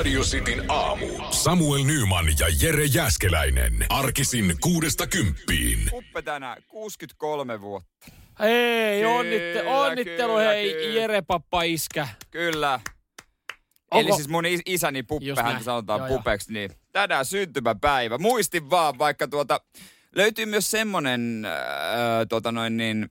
Radio Cityn aamu. Samuel Nyman ja Jere Jäskeläinen. Arkisin kuudesta kymppiin. Uppe tänään 63 vuotta. Hei, Kyllä, onnitte, onnittelu kyllä, hei kyllä. Jere Pappa Iskä. Kyllä. Onko- Eli siis mun is- isäni Puppe, näin. sanotaan Joo. Pupeksi, niin tänään syntymäpäivä. Muistin vaan, vaikka tuota, löytyy myös semmonen äh, tuota noin niin,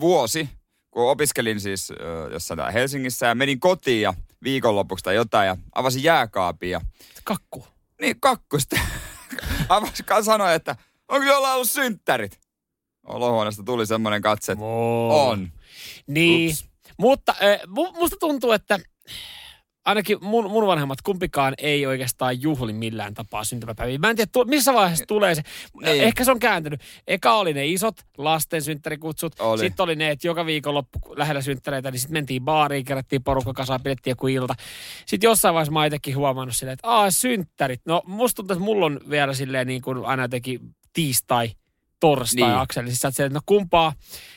vuosi, kun opiskelin siis äh, jossain Helsingissä ja menin kotiin ja viikonlopuksi tai jotain ja avasin jääkaapin ja Kakku. niin kakkusta. Avasin, sanoi, että onko jollain ollut synttärit? Olohuoneesta tuli semmoinen katse, että on. Niin, Ups. mutta äh, mu- musta tuntuu, että ainakin mun, mun vanhemmat kumpikaan ei oikeastaan juhli millään tapaa syntymäpäiviä. Mä en tiedä, tu- missä vaiheessa tulee se. Niin. Ehkä se on kääntynyt. Eka oli ne isot lasten synttärikutsut. Oli. Sitten oli ne, että joka viikonloppu lähellä synttäreitä, niin sitten mentiin baariin, kerättiin porukka kasaan, pidettiin joku ilta. Sitten jossain vaiheessa mä itsekin huomannut silleen, että aah, synttärit. No musta tuntuu, että mulla on vielä silleen niin kuin aina teki tiistai, torstai Niin. akseli. Siis sä oot silleen, että no kumpaa,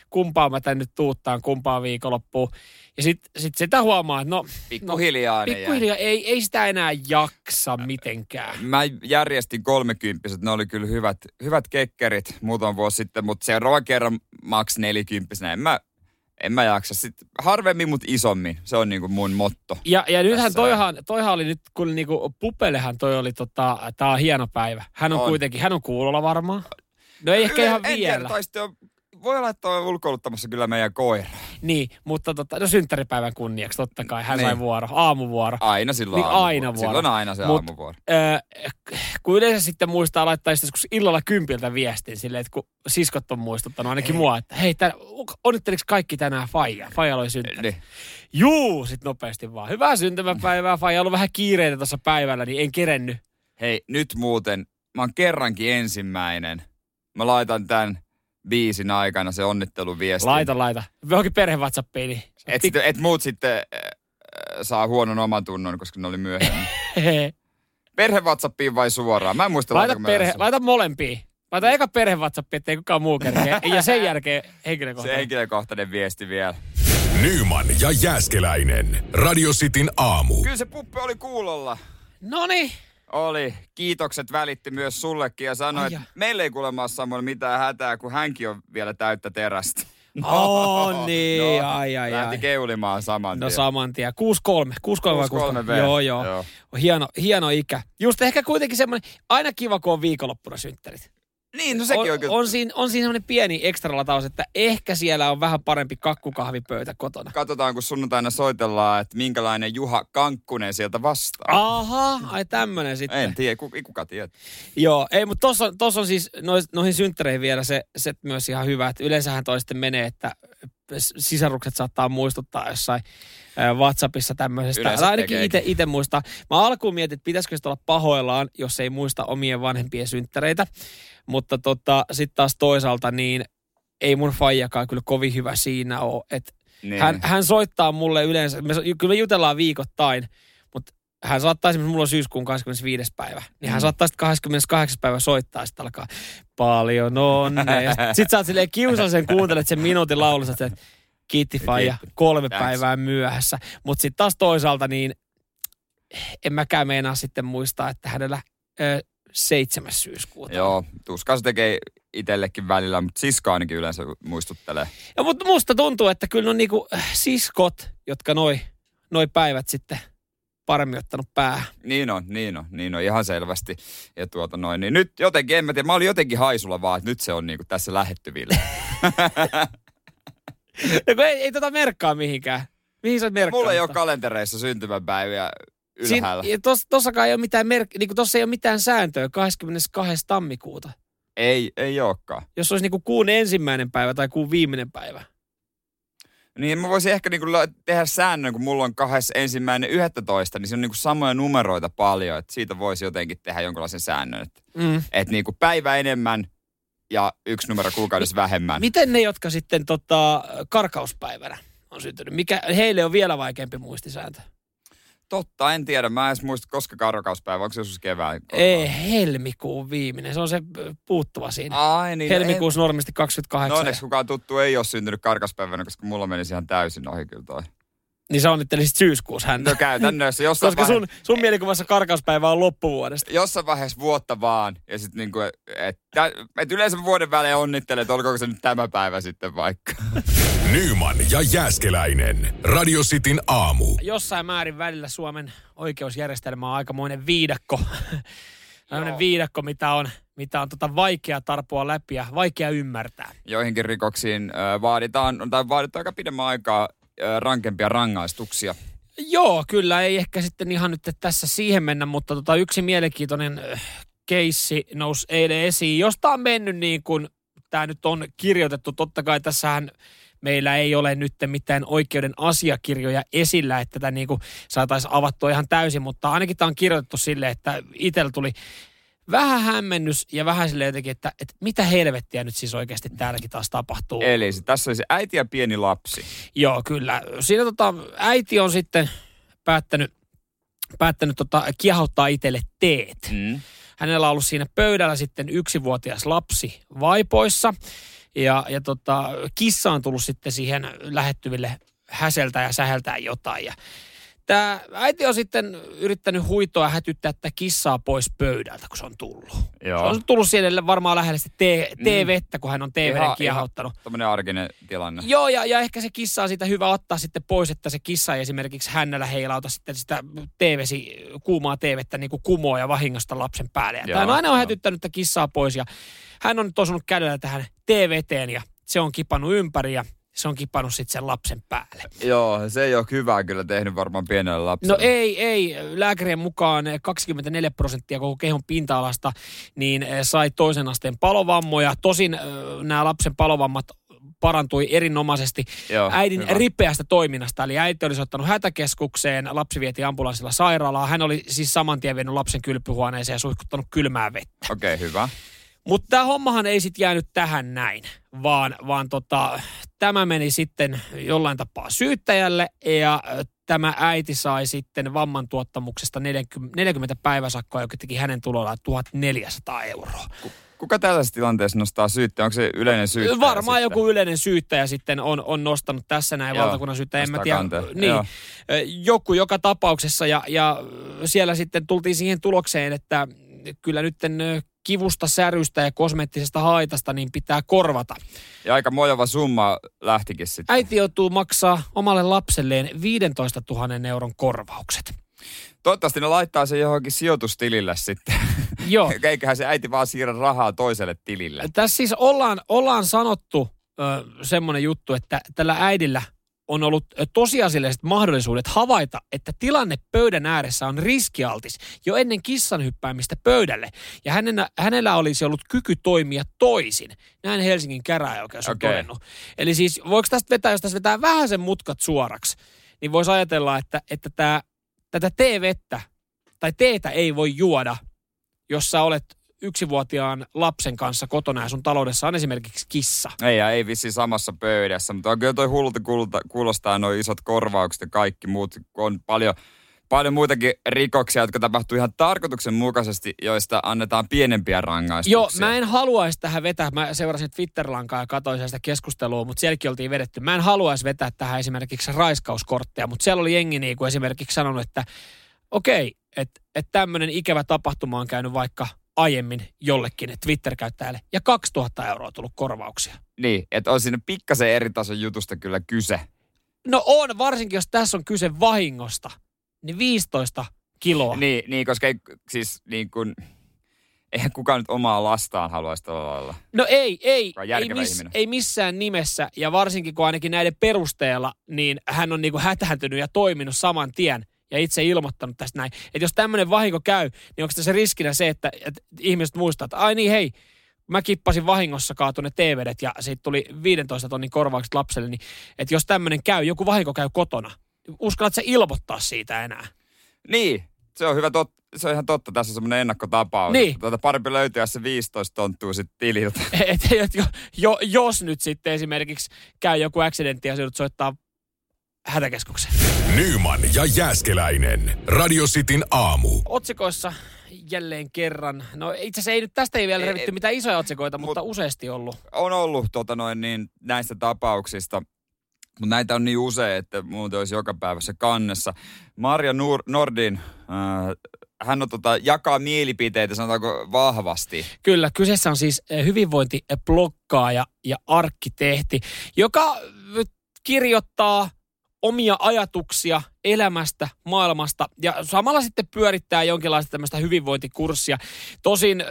kumpaa mä tän nyt tuuttaan, kumpaa viikonloppuun. Ja sitten sit sitä huomaa, että no Pikkuhiljaa jäi. pikkuhiljaa ei, ei sitä enää jaksa mitenkään. Mä järjestin kolmekymppiset, ne oli kyllä hyvät, hyvät kekkerit muutaman vuosi sitten, mutta seuraavan kerran maks nelikymppisenä. En mä, en mä jaksa. Sitten harvemmin, mutta isommin. Se on niinku mun motto. Ja, ja nythän Tässä- toihan, toihan oli nyt, kun niinku Pupelehän toi oli tota, tää on hieno päivä. Hän On. on. kuitenkin, hän on kuulolla varmaan. No ei ehkä ihan en tiedä, vielä. tai sitten on, voi olla, että on ulkoiluttamassa kyllä meidän koira. Niin, mutta tota, no synttäripäivän kunniaksi totta kai. Hän Niin. sai vuoro, aamuvuoro. Aina silloin Niin aamuvuoro. aina vuoro. Silloin aina se Mut- aamuvuoro. Öö, kun yleensä sitten muistaa laittaa joskus illalla kympiltä viestin silleen, että kun siskot on muistuttanut ainakin Ei. mua, että hei, tän, onnitteliko kaikki tänään Faija? Faija oli synttäri. Niin. Juu, sit nopeasti vaan. Hyvää syntymäpäivää. Faija ollut vähän kiireitä tuossa päivällä, niin en kerennyt. Hei, nyt muuten, mä oon kerrankin ensimmäinen. Mä laitan tämän biisin aikana se onnitteluviesti. Laita, laita. Johonkin perhe WhatsAppiin, niin Et, sit, et muut sitten äh, saa huonon oman tunnon, koska ne oli myöhemmin. Perhe Whatsappiin vai suoraan? Mä en muista, laita, perhe, laita molempiin. Laita eka perhe WhatsAppiin, ettei kukaan muu kerkeä. Ja sen jälkeen Se henkilökohtainen. henkilökohtainen viesti vielä. Nyman ja Jäskeläinen. Radio Cityn aamu. Kyllä se puppe oli kuulolla. No niin. Oli. Kiitokset välitti myös sullekin ja sanoi, että meillä ei kuulemma Samuel mitään hätää, kun hänkin on vielä täyttä terästä. Oh, niin. No, ai, ai, Lähti ai. keulimaan saman No tien. saman tien. 6-3. 6-3 vai 6-3 V. 6-3? Joo, joo. Joo. Hieno, hieno ikä. Just ehkä kuitenkin semmoinen, aina kiva, kun on viikonloppuna synttärit. Niin, no sekin on, on, kyllä. on, siinä, on siinä semmoinen pieni ekstra lataus, että ehkä siellä on vähän parempi kakkukahvipöytä kotona. Katsotaan, kun sunnuntaina soitellaan, että minkälainen Juha Kankkunen sieltä vastaa. Aha, ai tämmönen sitten. En tiedä, ku, ei kuka tiedä. Joo, ei, mutta tossa, on- tossa on siis nois, noihin synttäreihin vielä se, se myös ihan hyvä, että yleensähän toi sitten menee, että sisarukset saattaa muistuttaa jossain WhatsAppissa tämmöisestä. Yleensä Tai ainakin itse muistaa. Mä alkuun mietin, että pitäisikö sitä olla pahoillaan, jos ei muista omien vanhempien synttäreitä. Mutta tota, sitten taas toisaalta niin ei mun faijakaan kyllä kovin hyvä siinä ole. Että Niin. hän, hän soittaa mulle yleensä, me, kyllä me jutellaan viikoittain, mutta hän saattaa esimerkiksi, mulla on syyskuun 25. päivä, niin hän Mm. saattaa sitten 28. päivä soittaa sitten alkaa paljon onnea. Sitten sä oot silleen kiusallisen kuuntelet sen minuutin laulussa, että kiitti faija, kolme Thanks. päivää myöhässä. Mutta sitten taas toisaalta niin en mäkään meinaa sitten muistaa, että hänellä ö, 7. syyskuuta. Joo, tuskaa se tekee itsellekin välillä, mutta sisko ainakin yleensä muistuttelee. Ja, mutta musta tuntuu, että kyllä on niinku äh, siskot, jotka noi, noi päivät sitten paremmin ottanut päähän. Niin on, niin on, niin on, ihan selvästi. Ja tuota noin, niin nyt jotenkin, en mä tiedä, mä olin jotenkin haisulla vaan, että nyt se on niinku tässä lähettyvillä. Ja kun ei, ei tota merkkaa mihinkään. Mihin sä merkkaa? Mulla ei ole kalentereissa syntymäpäiviä ylhäällä. Siinä, tos, tossakaan ei ole mitään merk, niin tossa ei ole mitään sääntöä 22. tammikuuta. Ei, ei olekaan. Jos olisi niinku kuun ensimmäinen päivä tai kuun viimeinen päivä. Niin mä voisin ehkä niinku tehdä säännön, kun mulla on kahdessa ensimmäinen 11, niin se on niinku samoja numeroita paljon, että siitä voisi jotenkin tehdä jonkinlaisen säännön. Että Mm. et niinku päivä enemmän ja yksi numero kuukaudessa vähemmän. Miten ne, jotka sitten tota, karkauspäivänä on syntynyt? Mikä, heille on vielä vaikeampi muistisääntö. Totta, en tiedä. Mä en edes muista, koska karkauspäivä, onko se joskus kevään? Ei, helmikuun viimeinen. Se on se puuttuva siinä. Ai niin. Helmikuussa normisti En, 28. no onneksi kukaan tuttu ei ole syntynyt karkauspäivänä, koska mulla menisi ihan täysin ohi kyllä toi. Niin sä onnittelisit syyskuussa häntä. No käytännössä jossain Koska sun, vaihe- sun mielikuvassa karkauspäivä on loppuvuodesta. jossain vaiheessa vuotta vaan. Ja sitten niinku, että et yleensä vuoden välein onnittelen, että olkoon se nyt tämä päivä sitten vaikka. Nyman ja Jääskeläinen. Radio Cityn aamu. Jossain määrin välillä Suomen oikeusjärjestelmä on aikamoinen viidakko. Sellainen Joo. viidakko, mitä on, mitä on tota vaikea tarpoa läpi ja vaikea ymmärtää. Joihinkin rikoksiin ö, vaaditaan, tai vaaditaan aika pidemmän aikaa rankempia rangaistuksia. Joo, kyllä ei ehkä sitten ihan nyt tässä siihen mennä, mutta tota yksi mielenkiintoinen keissi nousi eilen esiin, josta on mennyt niin kuin tämä nyt on kirjoitettu. Totta kai tässähän meillä ei ole nyt mitään oikeuden asiakirjoja esillä, että tätä niin kuin saataisiin avattua ihan täysin, mutta ainakin tämä on kirjoitettu sille, että itsellä tuli vähän hämmennys ja vähän sille jotenkin, että, että mitä helvettiä nyt siis oikeasti täälläkin taas tapahtuu. Eli tässä oli se äiti ja pieni lapsi. Joo, kyllä. Siinä tota, äiti on sitten päättänyt, päättänyt tota, kiehauttaa itselle teet. Mm. Hänellä on ollut siinä pöydällä sitten yksivuotias lapsi vaipoissa. Ja, ja tota, kissa on tullut sitten siihen lähettyville häseltä ja säheltää jotain. Ja Tämä äiti on sitten yrittänyt huitoa hätyttää tätä kissaa pois pöydältä, kun se on tullut. Joo. Se on tullut siellä varmaan lähelle sitä te- TVtä, kun hän on TVn Ihan- kiehauttanut. Tämmöinen arkinen tilanne. Joo, ja, ja ehkä se kissa on siitä hyvä ottaa sitten pois, että se kissa ei esimerkiksi hännällä heilauta sitten sitä TVsi, kuumaa TVtä niin kuin kumoa ja vahingosta lapsen päälle. Ja hän aina on hätyttänyt tätä kissaa pois ja hän on nyt osunut kädellä tähän TVteen ja se on kipannut ympäri ja se on kipannut sitten sen lapsen päälle. Joo, se ei ole hyvää kyllä tehnyt varmaan pienelle lapselle. No ei, ei. Lääkärien mukaan 24 prosenttia koko kehon pinta-alasta niin eh, sai toisen asteen palovammoja. Tosin eh, nämä lapsen palovammat parantui erinomaisesti Joo, äidin hyvä. ripeästä toiminnasta. Eli äiti olisi ottanut hätäkeskukseen, lapsi vietiin ambulanssilla sairaalaan. Hän oli siis saman tien vienyt lapsen kylpyhuoneeseen ja suihkuttanut kylmää vettä. Okei, okay, hyvä. Mutta tämä hommahan ei sitten jäänyt tähän näin, vaan, vaan tota, tämä meni sitten jollain tapaa syyttäjälle ja tämä äiti sai sitten vamman tuottamuksesta 40, 40 päiväsakkoa, joka teki hänen tulollaan 1400 euroa. Kuka tällaisessa tilanteessa nostaa syyttä? Onko se yleinen syyttäjä Varmaan sitten? joku yleinen syyttäjä sitten on, on nostanut tässä näin Joo, valtakunnan syyttäjä, en mä tiedä. kanteen. Niin, Joo. Joku joka tapauksessa ja, ja siellä sitten tultiin siihen tulokseen, että kyllä nyt kivusta, särystä ja kosmeettisesta haitasta niin pitää korvata. Ja aika mojava summa lähtikin sitten. Äiti joutuu maksaa omalle lapselleen 15 000 euron korvaukset. Toivottavasti ne laittaa sen johonkin sijoitustilille sitten. Joo. Eiköhän se äiti vaan siirrä rahaa toiselle tilille. Tässä siis ollaan, ollaan sanottu ö, semmoinen juttu, että tällä äidillä on ollut tosiasialliset mahdollisuudet havaita, että tilanne pöydän ääressä on riskialtis jo ennen kissan hyppäämistä pöydälle. Ja hänellä, hänellä olisi ollut kyky toimia toisin. Näin Helsingin käräjäoikeus on Okei. todennut. Eli siis voiko tästä vetää, jos tästä vetää vähän sen mutkat suoraksi, niin voisi ajatella, että, että tää, tätä teevettä tai teetä ei voi juoda, jos sä olet yksivuotiaan lapsen kanssa kotona ja sun taloudessa on esimerkiksi kissa. Ei, ja ei vissi samassa pöydässä, mutta on kyllä toi kuulta- kuulostaa noin isot korvaukset ja kaikki muut, kun on paljon, paljon muitakin rikoksia, jotka tapahtuu ihan tarkoituksenmukaisesti, joista annetaan pienempiä rangaistuksia. Joo, mä en haluaisi tähän vetää, mä seurasin Twitter-lankaa ja katsoin sitä keskustelua, mutta sielläkin oltiin vedetty. Mä en haluaisi vetää tähän esimerkiksi raiskauskortteja, mutta siellä oli jengi niin kuin esimerkiksi sanonut, että okei, että et tämmöinen ikävä tapahtuma on käynyt vaikka aiemmin jollekin Twitter-käyttäjälle ja 2000 euroa tullut korvauksia. Niin, että on siinä pikkasen eri tason jutusta kyllä kyse. No on, varsinkin jos tässä on kyse vahingosta, niin 15 kiloa. Niin, niin koska ei, siis niin kuin, eihän kukaan nyt omaa lastaan haluaisi tuolla lailla. No ei, ei, ei, miss, ihminen. ei missään nimessä. Ja varsinkin kun ainakin näiden perusteella, niin hän on niinku hätääntynyt ja toiminut saman tien ja itse ilmoittanut tästä näin. Että jos tämmöinen vahinko käy, niin onko tässä riskinä se, että, että ihmiset muistaa, että ai niin hei, mä kippasin vahingossa kaatuneet TVdet ja siitä tuli 15 tonnin korvaukset lapselle, niin että jos tämmöinen käy, joku vahinko käy kotona, uskallatko sä ilmoittaa siitä enää? Niin, se on hyvä tot, se on ihan totta. Tässä on semmoinen ennakkotapaus. Niin. Tuota, parempi löytyä se 15 tonttua sitten tililtä. Et, et, jo, jo, jos nyt sitten esimerkiksi käy joku accidentti ja joudut soittaa hätäkeskukseen. Nyman ja Jääskeläinen. Radio Cityn aamu. Otsikoissa jälleen kerran. No itse asiassa ei nyt tästä ei vielä revitty mitään isoja otsikoita, mut- mutta useasti ollut. On ollut tota noin, niin, näistä tapauksista Mutta näitä on niin usein, että muuten olisi joka päivä se kannessa. Marja Nur- Nordin, äh, hän on tota, jakaa mielipiteitä, sanotaanko vahvasti. Kyllä, kyseessä on siis eh, hyvinvointiblokkaaja ja arkkitehti, joka eh, kirjoittaa omia ajatuksia elämästä, maailmasta ja samalla sitten pyörittää jonkinlaista tämmöistä hyvinvointikurssia. Tosin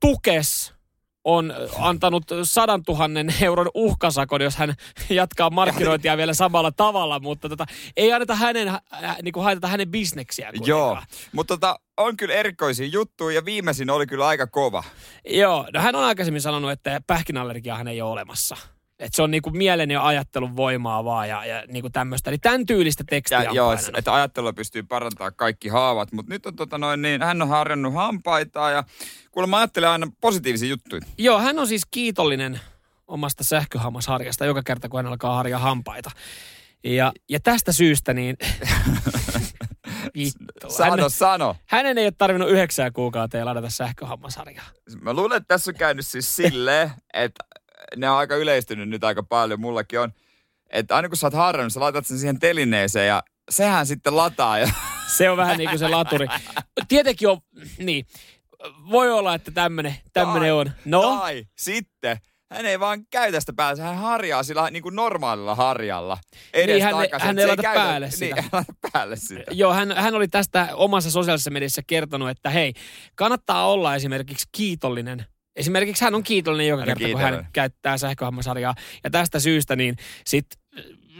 Tukes on antanut sadan tuhannen euron uhkasakon, jos hän jatkaa markkinointia vielä samalla tavalla, mutta tota, ei anneta hänen, äh, niin kuin haitata hänen bisneksiään. Joo, mutta tota, on kyllä erikoisia juttuja ja viimeisin oli kyllä aika kova. Joo, no hän on aikaisemmin sanonut, että pähkinallergiahan ei ole olemassa. Että se on niinku mielen ja ajattelun voimaa vaan ja, ja niinku tämmöistä. Eli tämän tyylistä tekstiä ja, Joo, että ajattelua pystyy parantamaan kaikki haavat. Mutta nyt on tota noin, niin hän on harjannut hampaita ja kuulemma ajattelee aina positiivisia juttuja. Joo, hän on siis kiitollinen omasta sähköhammasharjasta joka kerta, kun hän alkaa harjaa hampaita. Ja, ja tästä syystä niin... Vittu. Sano, hänen, sano. Hänen ei ole tarvinnut yhdeksää kuukauteen ladata sähköhammasharjaa. Mä luulen, että tässä on käynyt siis silleen, että ne on aika yleistynyt nyt aika paljon. Mullakin on, että aina kun sä oot harrannut, sä laitat sen siihen telineeseen ja sehän sitten lataa. Ja... Se on vähän niin kuin se laturi. Tietenkin on, niin, voi olla, että tämmönen, tämmönen on. No? Tai sitten hän ei vaan käytä sitä päälle, hän harjaa sillä niin kuin normaalilla harjalla. Edes niin, hän, hän ei laita käytä, päälle sitä. Niin, hän päälle sitä. Joo, hän, hän oli tästä omassa sosiaalisessa mediassa kertonut, että hei, kannattaa olla esimerkiksi kiitollinen Esimerkiksi hän on kiitollinen joka kerta, kiitollinen. kun hän käyttää sähköhammasarjaa. Ja tästä syystä niin sit,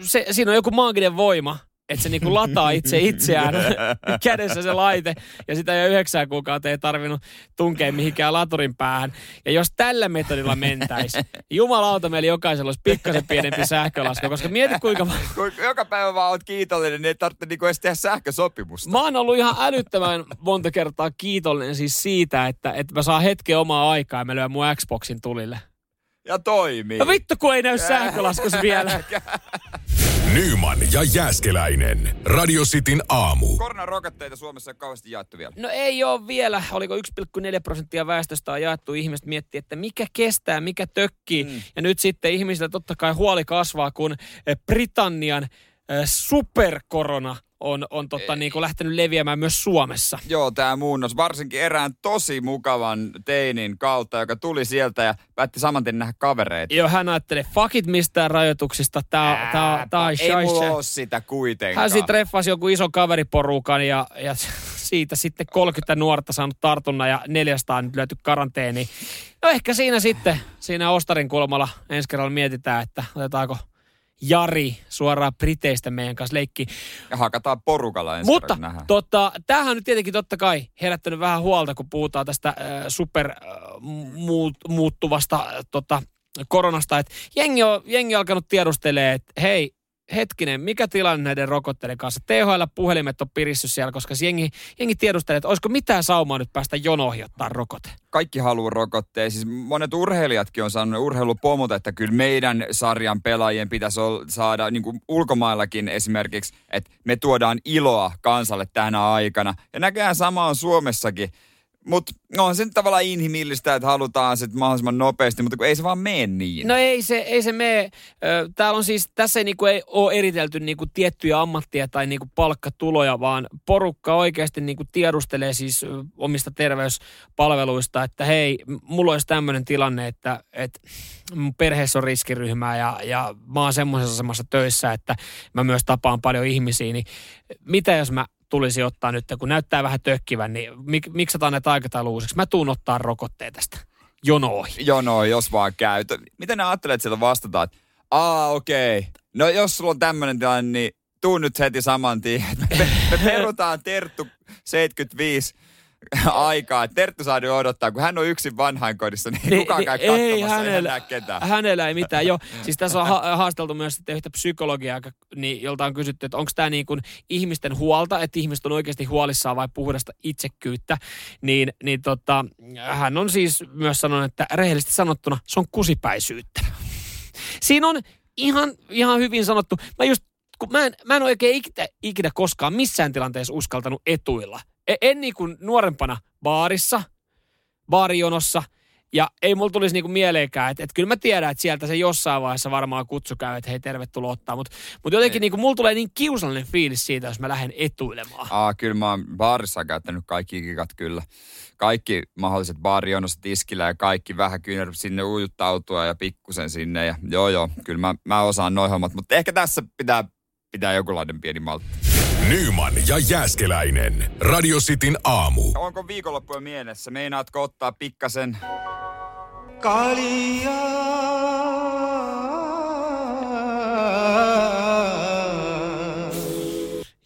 se, siinä on joku maaginen voima, että se niinku lataa itse itseään kädessä se laite ja sitä jo yhdeksän kuukautta ei tarvinnut tunkea mihinkään laturin päähän. Ja jos tällä metodilla mentäisi, jumalauta meillä jokaisella olisi pikkasen pienempi sähkölasku, koska mieti kuinka... Joka päivä vaan oot kiitollinen, niin ei tarvitse niinku edes tehdä sähkösopimusta. Mä oon ollut ihan älyttömän monta kertaa kiitollinen siis siitä, että, että mä saan hetken omaa aikaa ja mä lyön mun Xboxin tulille. Ja toimii. No vittu, kun ei näy sähkölaskus vielä. Nyman ja Jääskeläinen. Radio Cityn aamu. Koronarokotteita Suomessa on kauheasti jaettu vielä. No ei ole vielä. Oliko 1,4 prosenttia väestöstä on jaettu. Ihmiset miettii, että mikä kestää, mikä tökkii. Mm. Ja nyt sitten ihmisillä totta kai huoli kasvaa, kun eh, Britannian eh, superkorona on, on totta, niin kuin lähtenyt leviämään myös Suomessa. Joo, tämä muunnos, varsinkin erään tosi mukavan teinin kautta, joka tuli sieltä ja päätti saman tien nähdä kavereita. Joo, hän ajattelee, fuck it mistään rajoituksista, tää, tää, tää on Ei mulla ole sitä kuitenkaan. Hän sitten treffasi joku iso kaveriporukan ja, ja siitä sitten 30 nuorta saanut tartunnan ja 400 on nyt löyty karanteeni. No ehkä siinä sitten, siinä Ostarin kulmalla ensi kerralla mietitään, että otetaanko – Jari suoraan Briteistä meidän kanssa leikki. Ja hakataan porukalla ensin Mutta tota, tämähän on nyt tietenkin totta kai herättänyt vähän huolta, kun puhutaan tästä äh, super äh, muut, muuttuvasta äh, tota, koronasta. Että jengi on, jengi on alkanut tiedustelemaan, että hei, hetkinen, mikä tilanne näiden rokotteiden kanssa? THL-puhelimet on pirissyt siellä, koska jengi, jengi tiedustelee, että olisiko mitään saumaa nyt päästä jonoihin ottaa rokote. Kaikki haluaa rokotteen. Siis monet urheilijatkin on sanonut, urheilupomot, että kyllä meidän sarjan pelaajien pitäisi saada niin kuin ulkomaillakin esimerkiksi, että me tuodaan iloa kansalle tänä aikana. Ja näköjään sama on Suomessakin mutta no, on se nyt tavallaan inhimillistä, että halutaan se mahdollisimman nopeasti, mutta kun ei se vaan mene niin. No ei se, ei se mene. Täällä on siis, tässä ei, niinku, ei ole eritelty niinku tiettyjä ammattia tai niinku palkkatuloja, vaan porukka oikeasti niinku tiedustelee siis omista terveyspalveluista, että hei, mulla olisi tämmöinen tilanne, että, että mun perheessä on riskiryhmää ja, ja mä oon semmoisessa asemassa töissä, että mä myös tapaan paljon ihmisiä, niin mitä jos mä tulisi ottaa nyt, kun näyttää vähän tökkivän, niin mik, miksi otan näitä aikataulu uusiksi? Mä tuun ottaa rokotteet tästä jonoihin. Jono, jos vaan käy. Miten ne ajattelet, sieltä vastataan, että aa okei, okay. no jos sulla on tämmöinen tilanne, niin tuu nyt heti saman tien. Me, me perutaan Terttu 75 aikaa. Terttu saa odottaa, kun hän on yksin vanhainkodissa, niin, niin kukaan käy katsomassa, ei hänellä, ei ketään. Hänellä ei mitään. Joo, siis tässä on ha- haasteltu myös sitten yhtä psykologiaa, niin, jolta on kysytty, että onko tämä niin kuin ihmisten huolta, että ihmiset on oikeasti huolissaan vai puhdasta itsekyyttä. Niin, niin tota, hän on siis myös sanonut, että rehellisesti sanottuna se on kusipäisyyttä. Siinä on ihan, ihan hyvin sanottu. Mä just kun mä en, mä en oikein ikinä, ikinä koskaan missään tilanteessa uskaltanut etuilla. En, en niin kuin nuorempana baarissa, baarijonossa, Ja ei mulla tulisi niinku mieleenkään, että, että kyllä mä tiedän, että sieltä se jossain vaiheessa varmaan kutsu käy, että hei tervetuloa ottaa. Mutta mut jotenkin Niin. niinku, mulla tulee niin kiusallinen fiilis siitä, jos mä lähden etuilemaan. Aa, kyllä mä oon baarissa käyttänyt kaikki kikat kyllä. Kaikki mahdolliset baarionossa tiskillä ja kaikki vähän kyynär sinne ujuttautua ja pikkusen sinne. Ja joo joo, kyllä mä, mä osaan noin hommat, mutta ehkä tässä pitää pitää jokinlainen pieni maltti. Nyman ja Jääskeläinen. Radio Cityn aamu. Onko viikonloppuja mielessä? Meinaatko ottaa pikkasen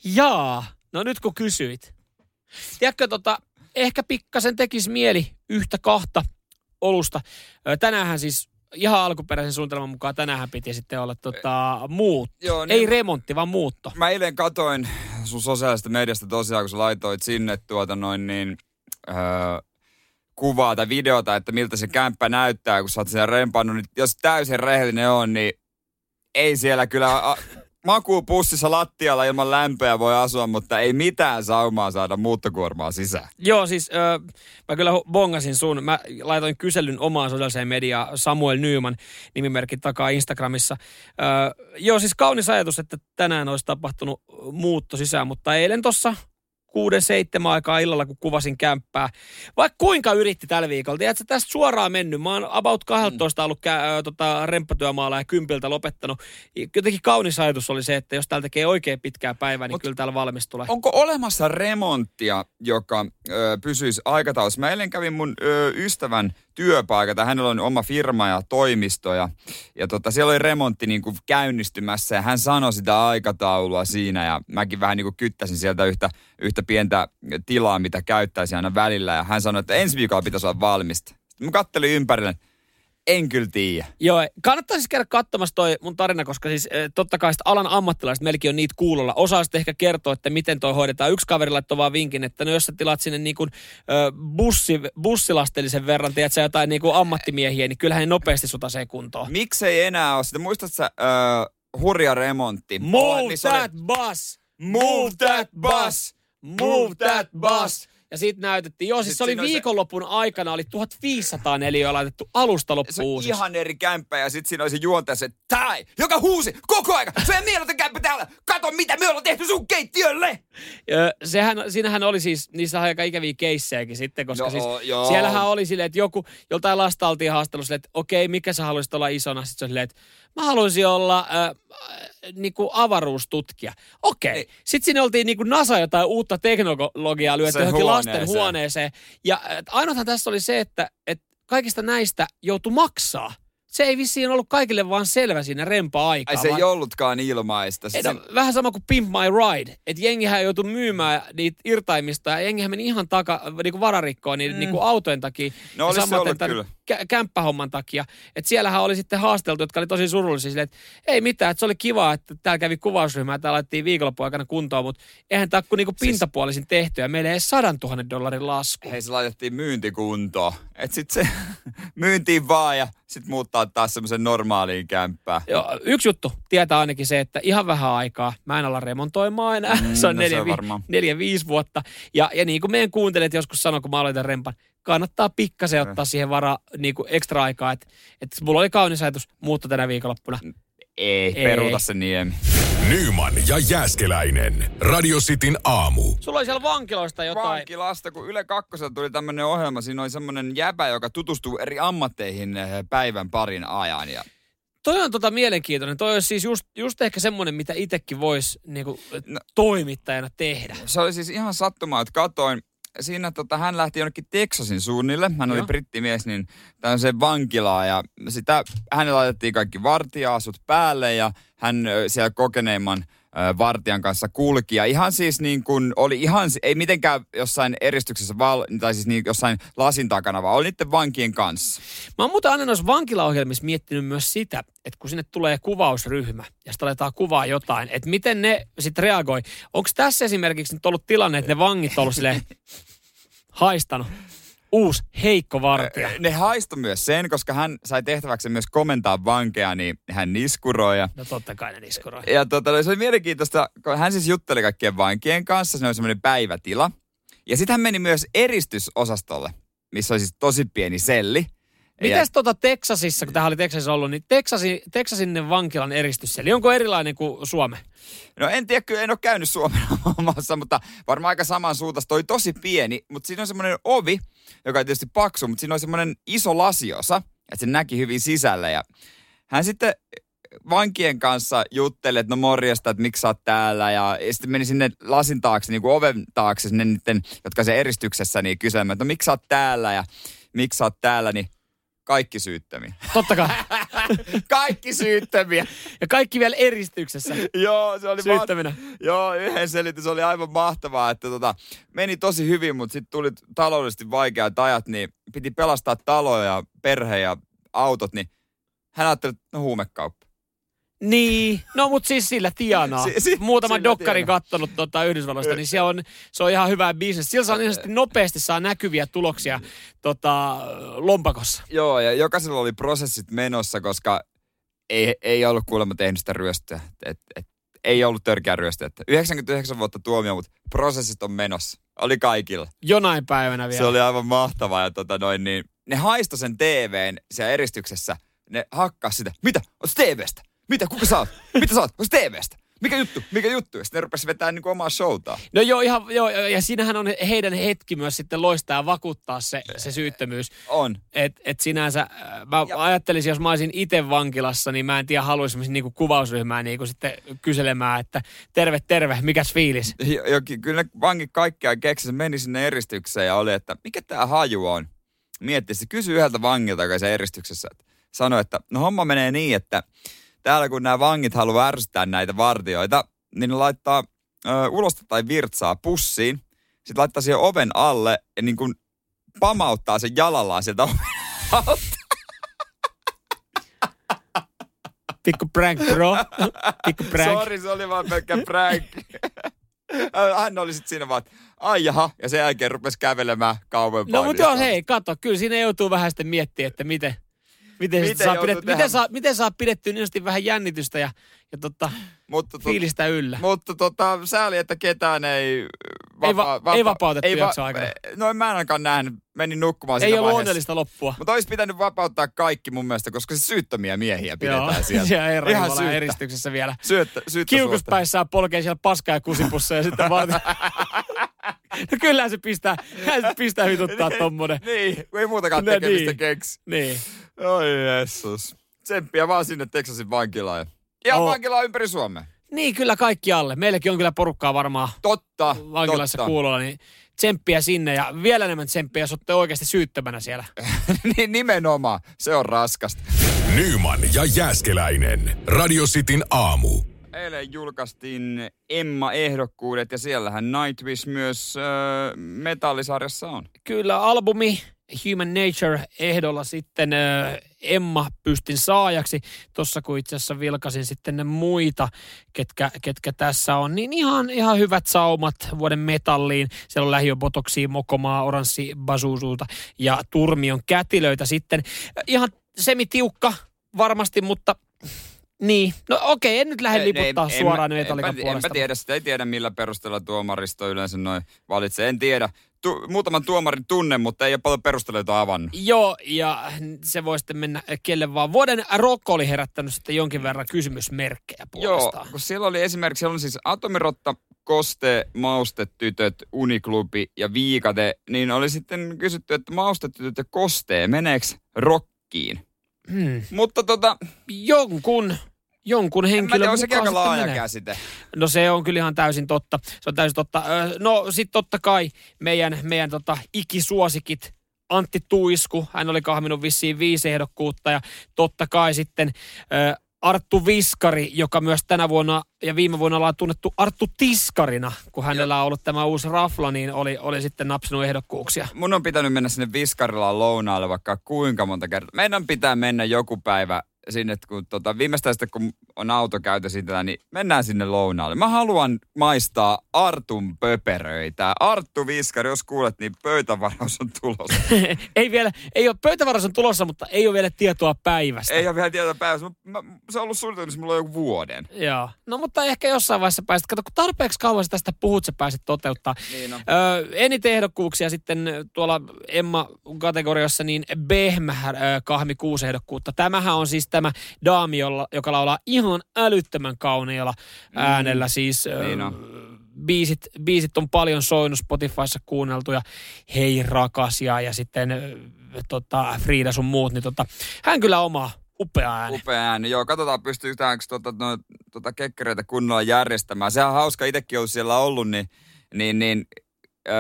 Jaa, no nyt kun kysyit. Tiedätkö, tota, ehkä pikkasen tekisi mieli yhtä kahta olusta. Tänäänhän siis ihan alkuperäisen suunnitelman mukaan tänäänhän piti sitten olla tota, muut. Joo, Ei remontti, vaan muutto. Mä eilen katoin sun sosiaalisesta mediasta tosiaan, kun sä laitoit sinne tuota noin niin, öö, kuvaa tai videota, että miltä se kämppä näyttää, kun sä oot siellä rempannut. Niin jos täysin rehellinen on, niin ei siellä kyllä a, makuupussissa lattialla ilman lämpöä voi asua, mutta ei mitään saumaa saada muuttokuormaa sisään. Joo, siis ö, mä kyllä bongasin sun. Mä laitoin kyselyn omaan sosiaaliseen mediaan Samuel Nyman nimimerkin takaa Instagramissa. Ö, joo, siis kaunis ajatus, että tänään olisi tapahtunut muutto sisään, mutta eilen tuossa kuuden, seitsemän aikaa illalla, kun kuvasin kämppää. Vaikka kuinka yritti tällä viikolla. Tiedätkö, tästä suoraan mennyt. Mä oon about 12 ollut kä- ö, tota, remppatyömaalla ja kympiltä lopettanut. Jotenkin kaunis ajatus oli se, että jos täällä tekee oikein pitkää päivää, niin Mut- kyllä täällä valmis tulee. Onko olemassa remonttia, joka ö, pysyisi aikataulussa? Mä eilen kävin mun ö, ystävän työpaikalta. Hänellä on oma firma ja toimisto ja, ja tota, siellä oli remontti niin kuin käynnistymässä ja hän sanoi sitä aikataulua siinä ja mäkin vähän niin kuin kyttäsin sieltä yhtä, yhtä pientä tilaa, mitä käyttäisi aina välillä ja hän sanoi, että ensi viikolla pitäisi olla valmista. Sitten mä kattelin ympärille, en kyllä tiedä. Joo, kannattaa siis käydä katsomassa toi mun tarina, koska siis eh, totta kai alan ammattilaiset, meilläkin on niitä kuulolla. Osaa sitten ehkä kertoa, että miten toi hoidetaan. Yksi kaveri laittoi vaan vinkin, että no jos sä tilaat sinne niin kuin, bussi, bussilastellisen verran, tiedät sä jotain niin kuin ammattimiehiä, niin kyllähän ne nopeasti sutasee kuntoon. Miksei enää ole sitä? Muistatko sä ö, hurja remontti? Move Oh, niin se oli- that bus! Move that bus! Move that bus! Ja sitten näytettiin, joo, siis se oli on se- viikonlopun aikana, oli 1500 neliöä laitettu alusta se loppuun uusiksi. ihan eri kämppä ja sitten siinä oli se juontaja se tai, joka huusi koko aika. Se on mieletön kämppä täällä. Kato mitä me ollaan tehty sun keittiölle. Ö, sehän, siinähän oli siis, niissä on aika ikäviä keissejäkin sitten, koska Joo, siis joo. siellähän oli silleen, että joku, joltain lasta oltiin haastellut silleen, että okei, mikä sä haluaisit olla isona? Sitten se on silleen, että mä haluaisin olla äh, äh, niinku avaruustutkija. Okei. Niin. Sitten sinne oltiin niinku NASA jotain uutta teknologiaa lyöty johonkin lasten huoneeseen. huoneeseen. Ja ainoathan tässä oli se, että, että kaikista näistä joutui maksaa. Se ei vissiin ollut kaikille vaan selvä siinä rempa-aikaa. Ai se vaan- ei ollutkaan ilmaista. Se, ei, no, vähän sama kuin Pimp My Ride. Että jengihän joutui myymään niitä irtaimista ja jengihän meni ihan taka, niinku vararikkoon niiden mm. niinku autojen takia. No olisi se ollut kyllä. kä- kämppähomman takia. Että siellähän oli sitten haasteltu, jotka oli tosi surullisia silleen, että ei mitään, että se oli kiva, että täällä kävi kuvausryhmä ja täällä laitettiin viikonlopun aikana kuntoon, mutta eihän tämä kuin niinku pintapuolisin tehty ja meille ei edes sadan tuhannen dollarin lasku. Hei, se laitettiin myyntikuntoon. Et sit se myyntiin vaan ja sit muuttaa taas semmoisen normaaliin kämppään. Joo, yksi juttu tietää ainakin se, että ihan vähän aikaa mä en ala remontoimaan enää. Mm, Mm, se on no neljä, se on vi- neljä, viisi vuotta. Ja, ja niin kuin meidän kuuntelijat joskus sanoi, kun mä aloitan rempan, kannattaa pikkasen ottaa siihen varaa niin kuin ekstra aikaa. Että et mulla oli kaunis ajatus muutto tänä viikonloppuna. Ei, Ei. peruuta se niemi. Nyman ja Jääskeläinen. Radio Cityn aamu. Sulla oli siellä vankiloista jotain. Vankilasta, kun Yle Kakkosella tuli tämmönen ohjelma, siinä oli semmonen jäbä, joka tutustuu eri ammatteihin eh, päivän parin ajan. Ja Toi on tota mielenkiintoinen. Toi olisi siis just, just ehkä semmoinen, mitä itsekin voisi niinku, No. toimittajana tehdä. se oli siis ihan sattumaa, että katoin. Siinä tota, hän lähti jonnekin Texasin suunnille. Hän oli Joo. brittimies, niin tämmöiseen vankilaan. Ja sitä, hänelle laitettiin kaikki vartijaasut päälle ja hän siellä kokeneimman vartijan kanssa kulki. Ja ihan siis niin kuin oli ihan, ei mitenkään jossain eristyksessä, val, tai siis niin jossain lasin takana, vaan oli niiden vankien kanssa. Mä oon muuten aina noissa vankilaohjelmissa miettinyt myös sitä, että kun sinne tulee kuvausryhmä ja sitten aletaan kuvaa jotain, että miten ne sitten reagoi. Onko tässä esimerkiksi nyt ollut tilanne, että ne vangit on ollut silleen haistanut uusi heikko vartija? Ne haistoi myös sen, koska hän sai tehtäväksi myös komentaa vankeja, niin hän niskuroi ja No totta kai ne niskuroi. Ja tota, se oli mielenkiintoista, kun hän siis jutteli kaikkien vankien kanssa, se oli semmoinen päivätila. Ja sitten hän meni myös eristysosastolle, missä oli siis tosi pieni selli. Mitäs tota Teksasissa, kun tähän oli Teksasissa ollut, niin Teksasin, Teksasin vankilan eristys siellä, onko erilainen kuin Suome? No en tiedä, kyllä en ole käynyt Suomen omassa, mutta varmaan aika saman suuntaista. Toi tosi pieni, mutta siinä on semmoinen ovi, joka on tietysti paksu, mutta siinä on semmoinen iso lasiosa, että se näki hyvin sisällä. Ja hän sitten vankien kanssa jutteli, että no morjesta, että miksi sä oot täällä. Ja sitten meni sinne lasin taakse, niin kuin oven taakse, sinne niiden, jotka se eristyksessä, niin kysymään, että no miksi sä oot täällä ja miksi sä oot täällä, niin kaikki syyttömiä. Totta kai. kaikki syyttömiä. Ja kaikki vielä eristyksessä Joo, se oli syyttäminä. Joo, yhden selitys oli aivan mahtavaa, että tota, meni tosi hyvin, mutta sitten tuli taloudellisesti vaikeat ajat, niin piti pelastaa talo ja perhe ja autot, niin hän ajatteli, että no huumekauppa. Niin, no mutta siis sillä tienaa. Si- si- Muutaman sillä dokkarin tienaa. kattonut tota Yhdysvalloista, niin se on, se on ihan hyvä bisnes. Sillä saa niin nopeasti saa näkyviä tuloksia tota, lompakossa. Joo, ja jokaisella oli prosessit menossa, koska ei, ei ollut kuulemma tehnyt sitä ryöstöä. Et, et, ei ollut törkeä ryöstö. Että 99 vuotta tuomio, mutta prosessit on menossa. Oli kaikilla. Jonain päivänä vielä. Se oli aivan mahtavaa. Ja tota noin, niin, ne haisto sen TVn siellä eristyksessä. Ne hakkas sitä. Mitä? Onko TVstä? Mitä? Kuka sä oot? Mitä sä oot? Onko TVstä? Mikä juttu? Mikä juttu? Ja sitten ne rupesi vetämään niin omaa showtaan. No joo, ihan, joo, ja siinähän on heidän hetki myös sitten loistaa ja vakuuttaa se, se syyttömyys. On. Et, et sinänsä, äh, mä Ja- ajattelisin, jos mä olisin itse vankilassa, niin mä en tiedä, haluaisin niinku kuvausryhmää niinku sitten kyselemään, että terve, terve, mikäs fiilis? Jo- Jokin, kyllä ne vangit kaikkea keksi. Se meni sinne eristykseen ja oli, että mikä tämä haju on? Mietti, se kysyi yhdeltä vangilta, joka se eristyksessä. Että sanoi, että no homma menee niin, että täällä kun nämä vangit haluaa ärsyttää näitä vartioita, niin ne laittaa ö, ulosta tai virtsaa pussiin. Sitten laittaa siihen oven alle ja niin kuin pamauttaa sen jalallaan sieltä oven alta. Pikku prank, bro. Pikku prank. Sori, se oli vaan pelkkä prank. Hän oli sitten siinä vaan, ai jaha, ja sen jälkeen rupesi kävelemään kauempaa. No mutta joo, hei, kato, kyllä siinä joutuu vähän sitten miettimään, että miten, miten, Miten saa, pidet, miten, saa, miten saa pidettyä niin vähän jännitystä ja, ja tota, mutta, tot, fiilistä yllä. mutta tota, sääli, että ketään ei... Ei va- ei vapautettu jakson aikana. No en mä ainakaan nähnyt, menin nukkumaan Ei siinä ollut vaiheessa. onnellista loppua. Mutta olisi pitänyt vapauttaa kaikki mun mielestä, koska se syyttömiä miehiä pidetään sieltä. siellä Herra Ihan Jumala syyttä. eristyksessä vielä. Syyttä, syyttä Kiukuspäissään polkee siellä paskaa ja kusipussa ja sitten vaan... no kyllähän se pistää, se pistää vituttaa tommonen. Niin, ei muutakaan No tekemistä niin. keksi. Niin. Oi Jeesus. Tsemppiä vaan sinne Texasin vankilaan. ja- Ihan Oo. vankilaa ympäri Suomea. Niin, kyllä kaikki alle. Meilläkin on kyllä porukkaa varmaan Totta, vankilassa totta. kuulolla, niin tsemppiä sinne ja vielä enemmän tsemppiä, jos olette oikeasti syyttömänä siellä. niin nimenomaan, se on raskasta. Nyman ja Jääskeläinen. Radio Cityn aamu. Eilen julkaistiin Emma-ehdokkuudet ja siellähän Nightwish myös äh, metallisarjassa on. Kyllä albumi Human Nature ehdolla sitten Emma pystin saajaksi. Tuossa kun itse asiassa vilkasin sitten ne muita, ketkä, ketkä tässä on, niin ihan, ihan hyvät saumat vuoden metalliin. Siellä on lähiöbotoksia, mokomaa, oranssi basuusuuta ja turmion kätilöitä sitten. Ihan semitiukka varmasti, mutta niin. No okei, en nyt lähde liputtaa Ei, suoraan en, Metallican enpä, puolesta. enpä tiedä, sitä ei tiedä millä perusteella tuomaristo yleensä noin valitsee. En tiedä. Tu, muutaman tuomarin tunne, mutta ei ole paljon perusteluita avannut. Joo, ja se voi sitten mennä kelle vaan. Vuoden rock oli herättänyt sitten jonkin verran kysymysmerkkejä Joo, puolestaan. kun siellä oli esimerkiksi, siellä on siis Atomirotta, Koste, Maustetytöt, Uniklubi ja Viikate, niin oli sitten kysytty, että Maustetytöt ja Koste, meneekö rockiin? Hmm. Mutta tota, Jonkun, jonkun en mä henkilön tiedä, on aika sitten laaja menee. käsite. No se on kyllä ihan täysin totta. Se on täysin totta. No sitten totta kai meidän, meidän tota, ikisuosikit Antti Tuisku, hän oli kahminut vissiin viisi ehdokkuutta ja totta kai sitten ö, Arttu Viskari, joka myös tänä vuonna ja viime vuonna ollaan tunnettu Arttu Tiskarina, kun hänellä on ollut tämä uusi rafla, niin oli, oli sitten napsinut ehdokkuuksia. Mun on pitänyt mennä sinne Viskarilaan lounaalle vaikka kuinka monta kertaa. Meidän pitää mennä joku päivä sinne, kun tota, viimeistään sitten kun on auto käytä siitä, niin mennään sinne lounaalle. Mä haluan maistaa Artun pöperöitä. Arttu Viskari, jos kuulet, niin pöytävaraus on tulossa. ei vielä, ei ole, pöytävaraus on tulossa, mutta ei ole vielä tietoa päivästä. Ei ole vielä tietoa päivästä. Mä, mä, se on ollut suunnitelmissa mulla on joku vuoden. Joo. No mutta ehkä jossain vaiheessa pääset. Kato, kun tarpeeksi kauan tästä puhut, sä pääset toteuttaa. Niin no. Öö, eniten ehdokkuuksia sitten tuolla Emma-kategoriassa, niin Behmä äh, kahmi kuusi ehdokkuutta. Tämähän on siis tämä daami, jolla, joka laulaa ihan älyttömän kauniilla äänellä. Siis öö, Niin on. biisit, biisit on paljon soinut Spotifyssa kuunneltuja. Hei rakas ja, ja sitten öö, tota, Frida sun muut. Niin tota, hän kyllä omaa upea ääni. Upea ääni. Joo, katsotaan pystytäänkö tota, no, tota kekkereitä kunnolla järjestämään. Sehän on hauska, itsekin on siellä ollut, niin, niin, niin ö,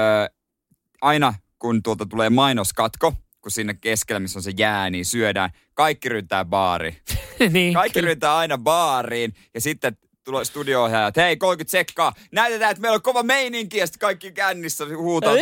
aina kun tuolta tulee mainoskatko, kun sinne keskellä, missä on se jää, niin syödään. Kaikki ryntää baariin. niin, Kaikki kyllä. ryntää aina baariin ja sitten tulee studio-ohjaaja, että hei 30 sekkaa, näytetään, että meillä on kova meininki ja sitten kaikki kännissä huutaa.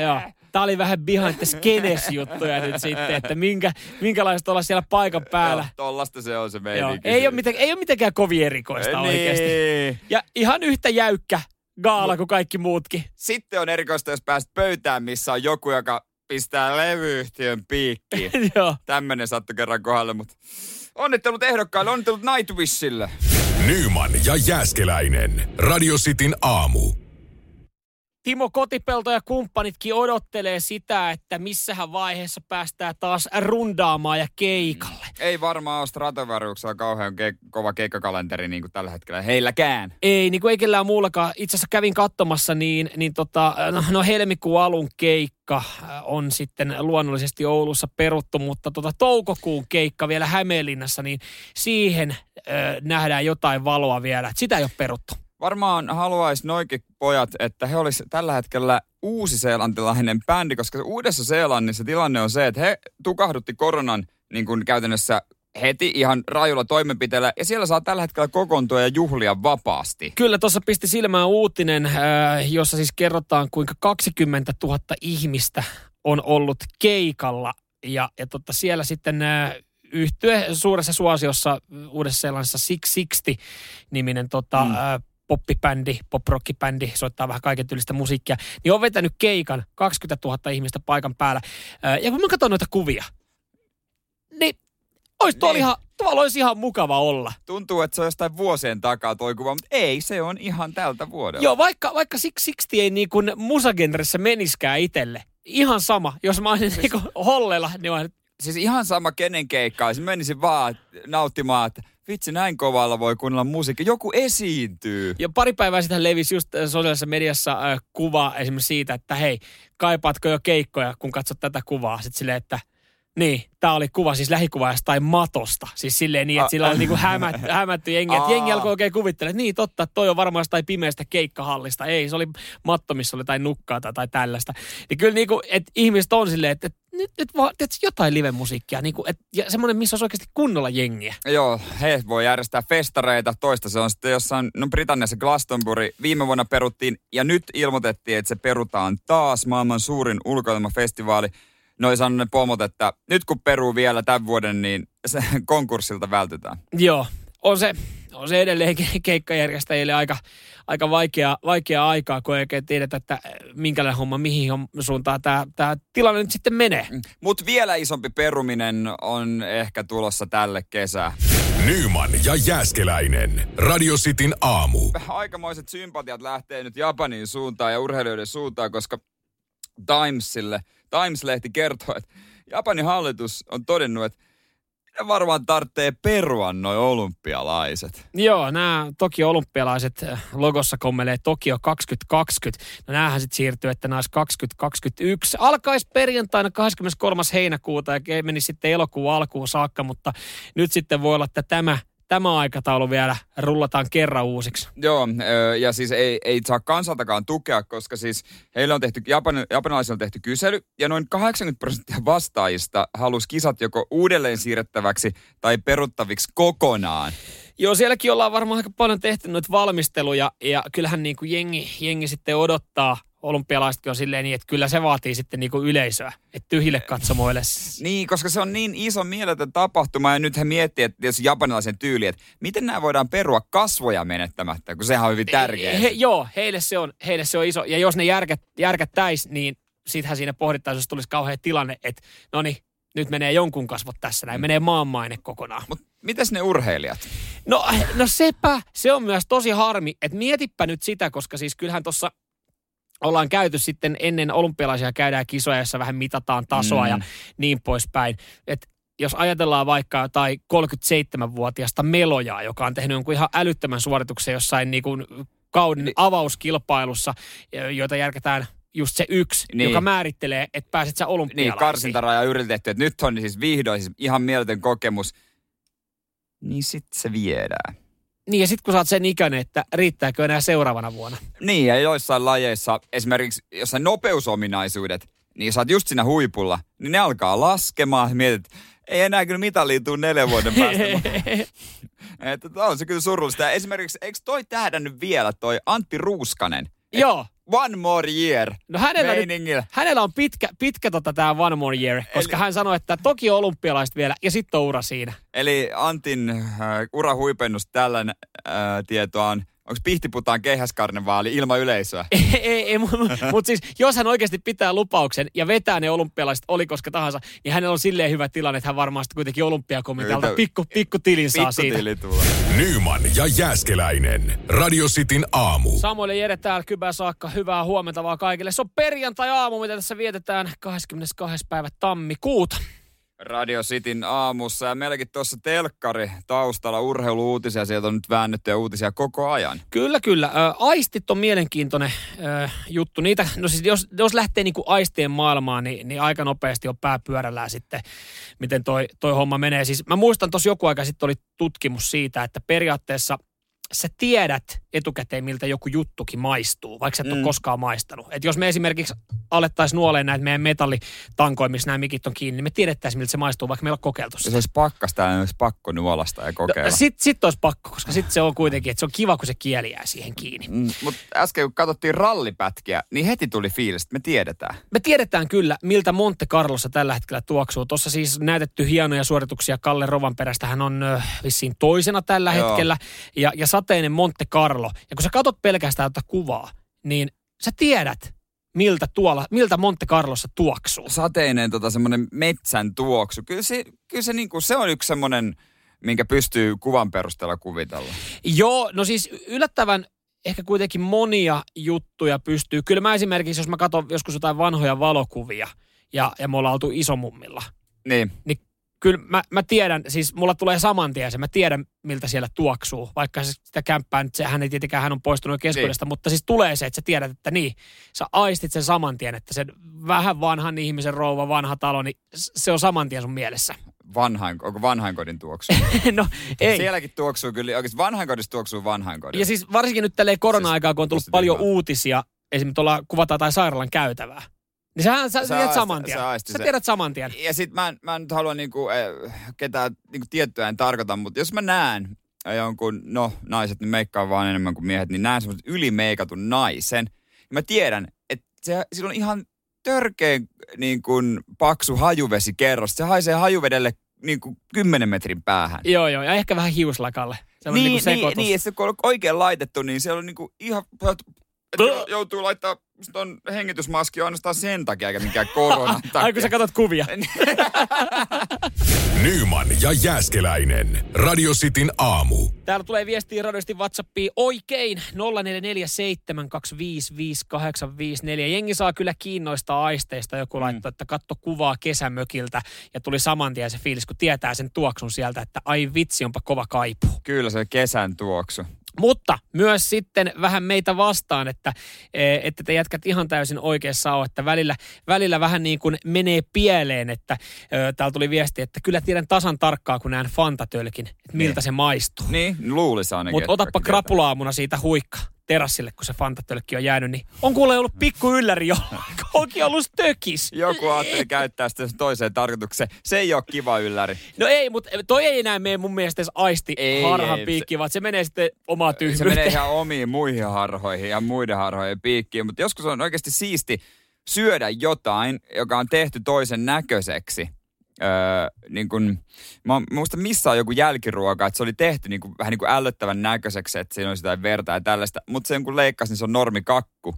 Joo. Tämä oli vähän behind the scenes juttuja nyt sitten, että minkä, minkälaista olla siellä paikan päällä. Joo, tollasta se on se Joo. meininki. Ei, ole miten, ei ole mitenkään kovin erikoista oikeasti. niin. Ja ihan yhtä jäykkä gaala kuin kaikki muutkin. Sitten on erikoista, jos pääset pöytään, missä on joku, joka pistää levyyhtiön piikkiin. Joo. Tämmönen sattui kerran kohdalle, mutta onnittelut ehdokkaille, onnittelut Nightwishille. Nyman ja Jääskeläinen. Radio Cityn aamu. Timo Kotipelto ja kumppanitkin odottelee sitä, että missähän vaiheessa päästään taas rundaamaan ja keikalle. Ei varmaan ole Stratovaruuksella kauhean ke- kova keikkakalenteri niin kuin tällä hetkellä heilläkään. Ei, niin kuin ei kellään muullakaan. Itse asiassa kävin katsomassa, niin, niin tota, no, no helmikuun alun keikka äh, on sitten luonnollisesti Oulussa peruttu, mutta tota, toukokuun keikka vielä Hämeenlinnassa, niin siihen äh, nähdään jotain valoa vielä. Sitä ei ole peruttu. Varmaan haluaisi noikin pojat, että he olisi tällä hetkellä uusi-seelantilainen bändi, koska Uudessa-Seelannissa tilanne on se, että he tukahdutti koronan niin kuin käytännössä heti ihan rajulla toimenpiteellä, ja siellä saa tällä hetkellä kokoontua ja juhlia vapaasti. Kyllä, tuossa pisti silmään uutinen, äh, jossa siis kerrotaan, kuinka 20 000 ihmistä on ollut keikalla. Ja, ja totta, siellä sitten äh, yhtye suuressa suosiossa Uudessa-Seelannissa 660-niminen tota, mm. äh, poppibändi, poprockkibändi, soittaa vähän kaiken tyylistä musiikkia, niin on vetänyt keikan 20 000 ihmistä paikan päällä. Ja kun mä katson noita kuvia, niin olisi tuolla, Niin. ihan, tuolla olisi ihan mukava olla. Tuntuu, että se on jostain vuosien takaa toi kuva, mutta ei, se on ihan tältä vuodelta. Joo, vaikka, vaikka Six Sixty ei niin kuin musagenressä meniskään itselle. Ihan sama. Jos mä olisin niin hollella, niin mä Siis ihan sama kenen keikka, olisi. menisin vaan nauttimaan, että vitsi näin kovalla voi kuunnella musiikki. Joku esiintyy. ja pari päivää sitten levisi just äh, sosiaalisessa mediassa äh, kuva esimerkiksi siitä, että hei, kaipaatko jo keikkoja, kun katsot tätä kuvaa. Sitten silleen, että niin, tämä oli kuva siis lähikuva jostain matosta. Siis silleen niin, että Ah, sillä oli niinku hämät, hämätty jengi. Että jengi alkoi oikein kuvittelemaan, että niin totta, että toi on varmaan jostain pimeästä keikkahallista. Ei, se oli matto, missä oli jotain nukkaa tai, tai tällaista. Niin kyllä niinku, että ihmiset on silleen, että, nyt, nyt vaan, tiedätkö, jotain live-musiikkia. Niinku, että, ja semmoinen, missä olisi oikeasti kunnolla jengiä. Joo, he voi järjestää festareita. Toista se on sitten jossain, no Britanniassa Glastonbury viime vuonna peruttiin ja nyt ilmoitettiin, että se perutaan taas maailman suurin ulkoilmafestivaali. Noi sanoi ne pomot, että nyt kun peruu vielä tämän vuoden, niin se konkurssilta vältytään. Joo, on se, on se edelleen ke- keikkajärjestäjille aika, aika vaikea, vaikea aikaa, kun ei oikein tiedetä, että minkälainen homma, mihin suuntaan tämä, tämä tilanne nyt sitten menee. Mutta vielä isompi peruminen on ehkä tulossa tälle kesää. Nyman ja Jääskeläinen. Radio Cityn aamu. Aikamoiset sympatiat lähtee nyt Japanin suuntaan ja urheilijoiden suuntaan, koska Timesille, Times-lehti kertoo, että Japanin hallitus on todennut, että ne varmaan tarvitsee perua noi olympialaiset. Joo, nämä Tokio olympialaiset äh, logossa kommelee Tokio 2020. No näähän sitten siirtyy, että nämä olisi 2021. Alkaisi perjantaina 23. heinäkuuta ja meni sitten elokuun alkuun saakka, mutta nyt sitten voi olla, että tämä, tämä aikataulu vielä rullataan kerran uusiksi. Joo, ja siis ei, ei saa kansaltakaan tukea, koska siis heillä on tehty, Japan, japanilaisilla on tehty kysely, ja noin 80 prosenttia vastaajista halusi kisat joko uudelleen siirrettäväksi tai peruttaviksi kokonaan. Joo, sielläkin ollaan varmaan aika paljon tehty noita valmisteluja ja kyllähän niin kuin jengi, jengi sitten odottaa, olympialaisetkin on silleen niin, että kyllä se vaatii sitten niinku yleisöä, että tyhjille katsomoille. Niin, koska se on niin iso mieletön tapahtuma ja nyt he miettii, että jos japanilaisen tyyli, että miten nämä voidaan perua kasvoja menettämättä, kun sehän on hyvin tärkeää. He, joo, heille se, on, heille se on iso. Ja jos ne järkät, järkättäis, niin sittenhän siinä pohdittaisiin, jos tulisi kauhean tilanne, että no niin, nyt menee jonkun kasvot tässä, näin menee maanmaine kokonaan. Mutta mitäs ne urheilijat? No, no sepä, se on myös tosi harmi, että mietipä nyt sitä, koska siis kyllähän tuossa ollaan käyty sitten ennen olympialaisia käydään kisoja, jossa vähän mitataan tasoa mm. ja niin poispäin. Et jos ajatellaan vaikka jotain 37-vuotiaasta melojaa, joka on tehnyt jonkun ihan älyttömän suorituksen jossain niin kuin kauden avauskilpailussa, joita järketään just se yksi, niin. joka määrittelee, että pääset sä olympialaisiin. Niin, karsintaraja yritetty, että nyt on siis vihdoin siis ihan mieletön kokemus. Niin sitten se viedään. Niin ja sitten kun sä oot sen ikäinen, että riittääkö enää seuraavana vuonna. Niin ja joissain lajeissa, esimerkiksi jossain nopeusominaisuudet, niin sä oot just siinä huipulla, niin ne alkaa laskemaan. Mietit, ei enää kyllä mitaliin tuu neljän vuoden päästä. että on se kyllä surullista. Ja esimerkiksi, eikö toi tähdännyt vielä toi Antti Ruuskanen? Joo. One more year no hänellä, nyt, hänellä on pitkä, pitkä tota tää one more year, koska Eli, hän sanoi, että toki olympialaiset vielä ja sitten on ura siinä. Eli Antin äh, urahuipennus tällä äh, tietoa on Onko Pihtiputaan keihäskarnevaali ilman yleisöä? ei, ei, ei mutta mut siis jos hän oikeasti pitää lupauksen ja vetää ne olympialaiset, oli koska tahansa, niin hänellä on silleen hyvä tilanne, että hän varmasti kuitenkin olympiakomitealta pikku, pikku tilin saa siitä. Nyman ja Jääskeläinen. Radio Cityn aamu. Samuel ja Jere täällä Kybä saakka. Hyvää huomenta vaan kaikille. Se on perjantai-aamu, mitä tässä vietetään 22. päivä tammikuuta. Radio Cityn aamussa ja meilläkin tuossa telkkari taustalla urheiluuutisia. Sieltä on nyt väännettyjä uutisia koko ajan. Kyllä, kyllä. Ä, aistit on mielenkiintoinen ä, juttu. Niitä, no siis jos, jos lähtee niinku aistien maailmaan, niin, niin aika nopeasti on pääpyörällään sitten, miten toi, toi homma menee. Siis mä muistan tuossa joku aika sitten oli tutkimus siitä, että periaatteessa sä tiedät etukäteen, miltä joku juttukin maistuu, vaikka sä et mm. ole koskaan maistanut. Et jos me esimerkiksi alettaisiin nuoleen näitä meidän metallitankoja, missä nämä mikit on kiinni, niin me tiedettäisiin, miltä se maistuu, vaikka meillä on kokeiltu sitä. Jos olisi pakkasta, niin olisi pakko nuolasta ja kokeilla. No, sitten sit olisi pakko, koska sitten se on kuitenkin, että se on kiva, kun se kieli jää siihen kiinni. Mm, mutta äsken kun katsottiin rallipätkiä, niin heti tuli fiilis, että me tiedetään. Me tiedetään kyllä, miltä Monte Carlossa tällä hetkellä tuoksuu. Tuossa siis näytetty hienoja suorituksia Kalle Rovanperästä. Hän on vissiin toisena tällä Joo. hetkellä. Ja, ja sateinen Monte Carlo. Ja kun sä katsot pelkästään tätä kuvaa, niin sä tiedät, miltä, tuolla, miltä Monte Carlossa tuoksuu. Sateinen tota, semmoinen metsän tuoksu. Kyllä se, kyllä se, niin kuin, se on yksi semmoinen, minkä pystyy kuvan perusteella kuvitella. Joo, no siis yllättävän ehkä kuitenkin monia juttuja pystyy. Kyllä mä esimerkiksi, jos mä katson joskus jotain vanhoja valokuvia ja, ja me ollaan oltu isomummilla, niin. niin kyllä mä, mä tiedän, siis mulla tulee saman tien se, mä tiedän miltä siellä tuoksuu, vaikka se sitä kämppää nyt, hän ei tietenkään, hän on poistunut keskuudesta, niin. mutta siis tulee se, että sä tiedät, että niin, sä aistit sen saman tien, että sen vähän vanhan ihmisen rouva, vanha talo, niin se on saman tien sun mielessä. Vanhain, onko vanhainkodin tuoksu? no ei. Sielläkin tuoksuu kyllä, oikeasti vanhainkodissa tuoksuu vanhainkodin. Ja siis varsinkin nyt tälleen korona-aikaa, kun on tullut paljon uutisia, esimerkiksi tuolla kuvataan tai sairaalan käytävää, niin sä, sä, sä tiedät saman tien. Sä, sä tiedät saman tien. Ja sit mä en, mä en nyt halua niinku, äh, ketään niinku tiettyä en tarkoita, mutta jos mä näen jonkun, no naiset niin meikkaa vaan enemmän kuin miehet, niin näen semmoisen ylimeikatun naisen. Ja mä tiedän, että se, sillä on ihan törkeen niin kuin, paksu hajuvesikerros. Se haisee hajuvedelle niin kuin 10 metrin päähän. Joo, joo, ja ehkä vähän hiuslakalle. Se niin, niin, niin, niin, ja se kun on oikein laitettu, niin se on niin kuin ihan että joutuu laittaa ton hengitysmaski ainoastaan sen takia, eikä mikään korona takia. Ai kun sä katsot kuvia. Nyman ja Jääskeläinen. Radio Cityn aamu. Täällä tulee viestiä radiosti WhatsAppiin oikein 0447255854. Jengi saa kyllä kiinnoista aisteista. Joku mm. laittoi, että katto kuvaa kesämökiltä ja tuli saman tien se fiilis, kun tietää sen tuoksun sieltä, että ai vitsi, onpa kova kaipu. Kyllä se kesän tuoksu. Mutta myös sitten vähän meitä vastaan, että, e, että te jätkät ihan täysin oikeassa ole, että välillä, välillä vähän niin kuin menee pieleen, että täällä tuli viesti, että kyllä tiedän tasan tarkkaa, kun näen fantatölkin, että miltä niin. se maistuu. Niin, luulisi ainakin. Mutta otappa krapulaamuna siitä huikka terassille, kun se fantatölkki on jäänyt, niin on kuule ollut pikku ylläri onkin ollut stökis. Joku ajatteli käyttää sitä toiseen tarkoitukseen. Se ei ole kiva ylläri. No ei, mutta toi ei enää mene mun mielestä edes aisti Ei, harhan ei, piikki, vaan se menee sitten omaa Se tyhmyyteen. menee ihan omiin muihin harhoihin ja muiden harhojen piikkiin. Mutta joskus on oikeasti siisti syödä jotain, joka on tehty toisen näköiseksi. Öö, niin kun, mä muistan missä on joku jälkiruoka, että se oli tehty niin kun, vähän niin kuin ällöttävän näköiseksi, että siinä olisi jotain verta ja tällaista. Mutta sen kun leikkasin, niin se on normikakku.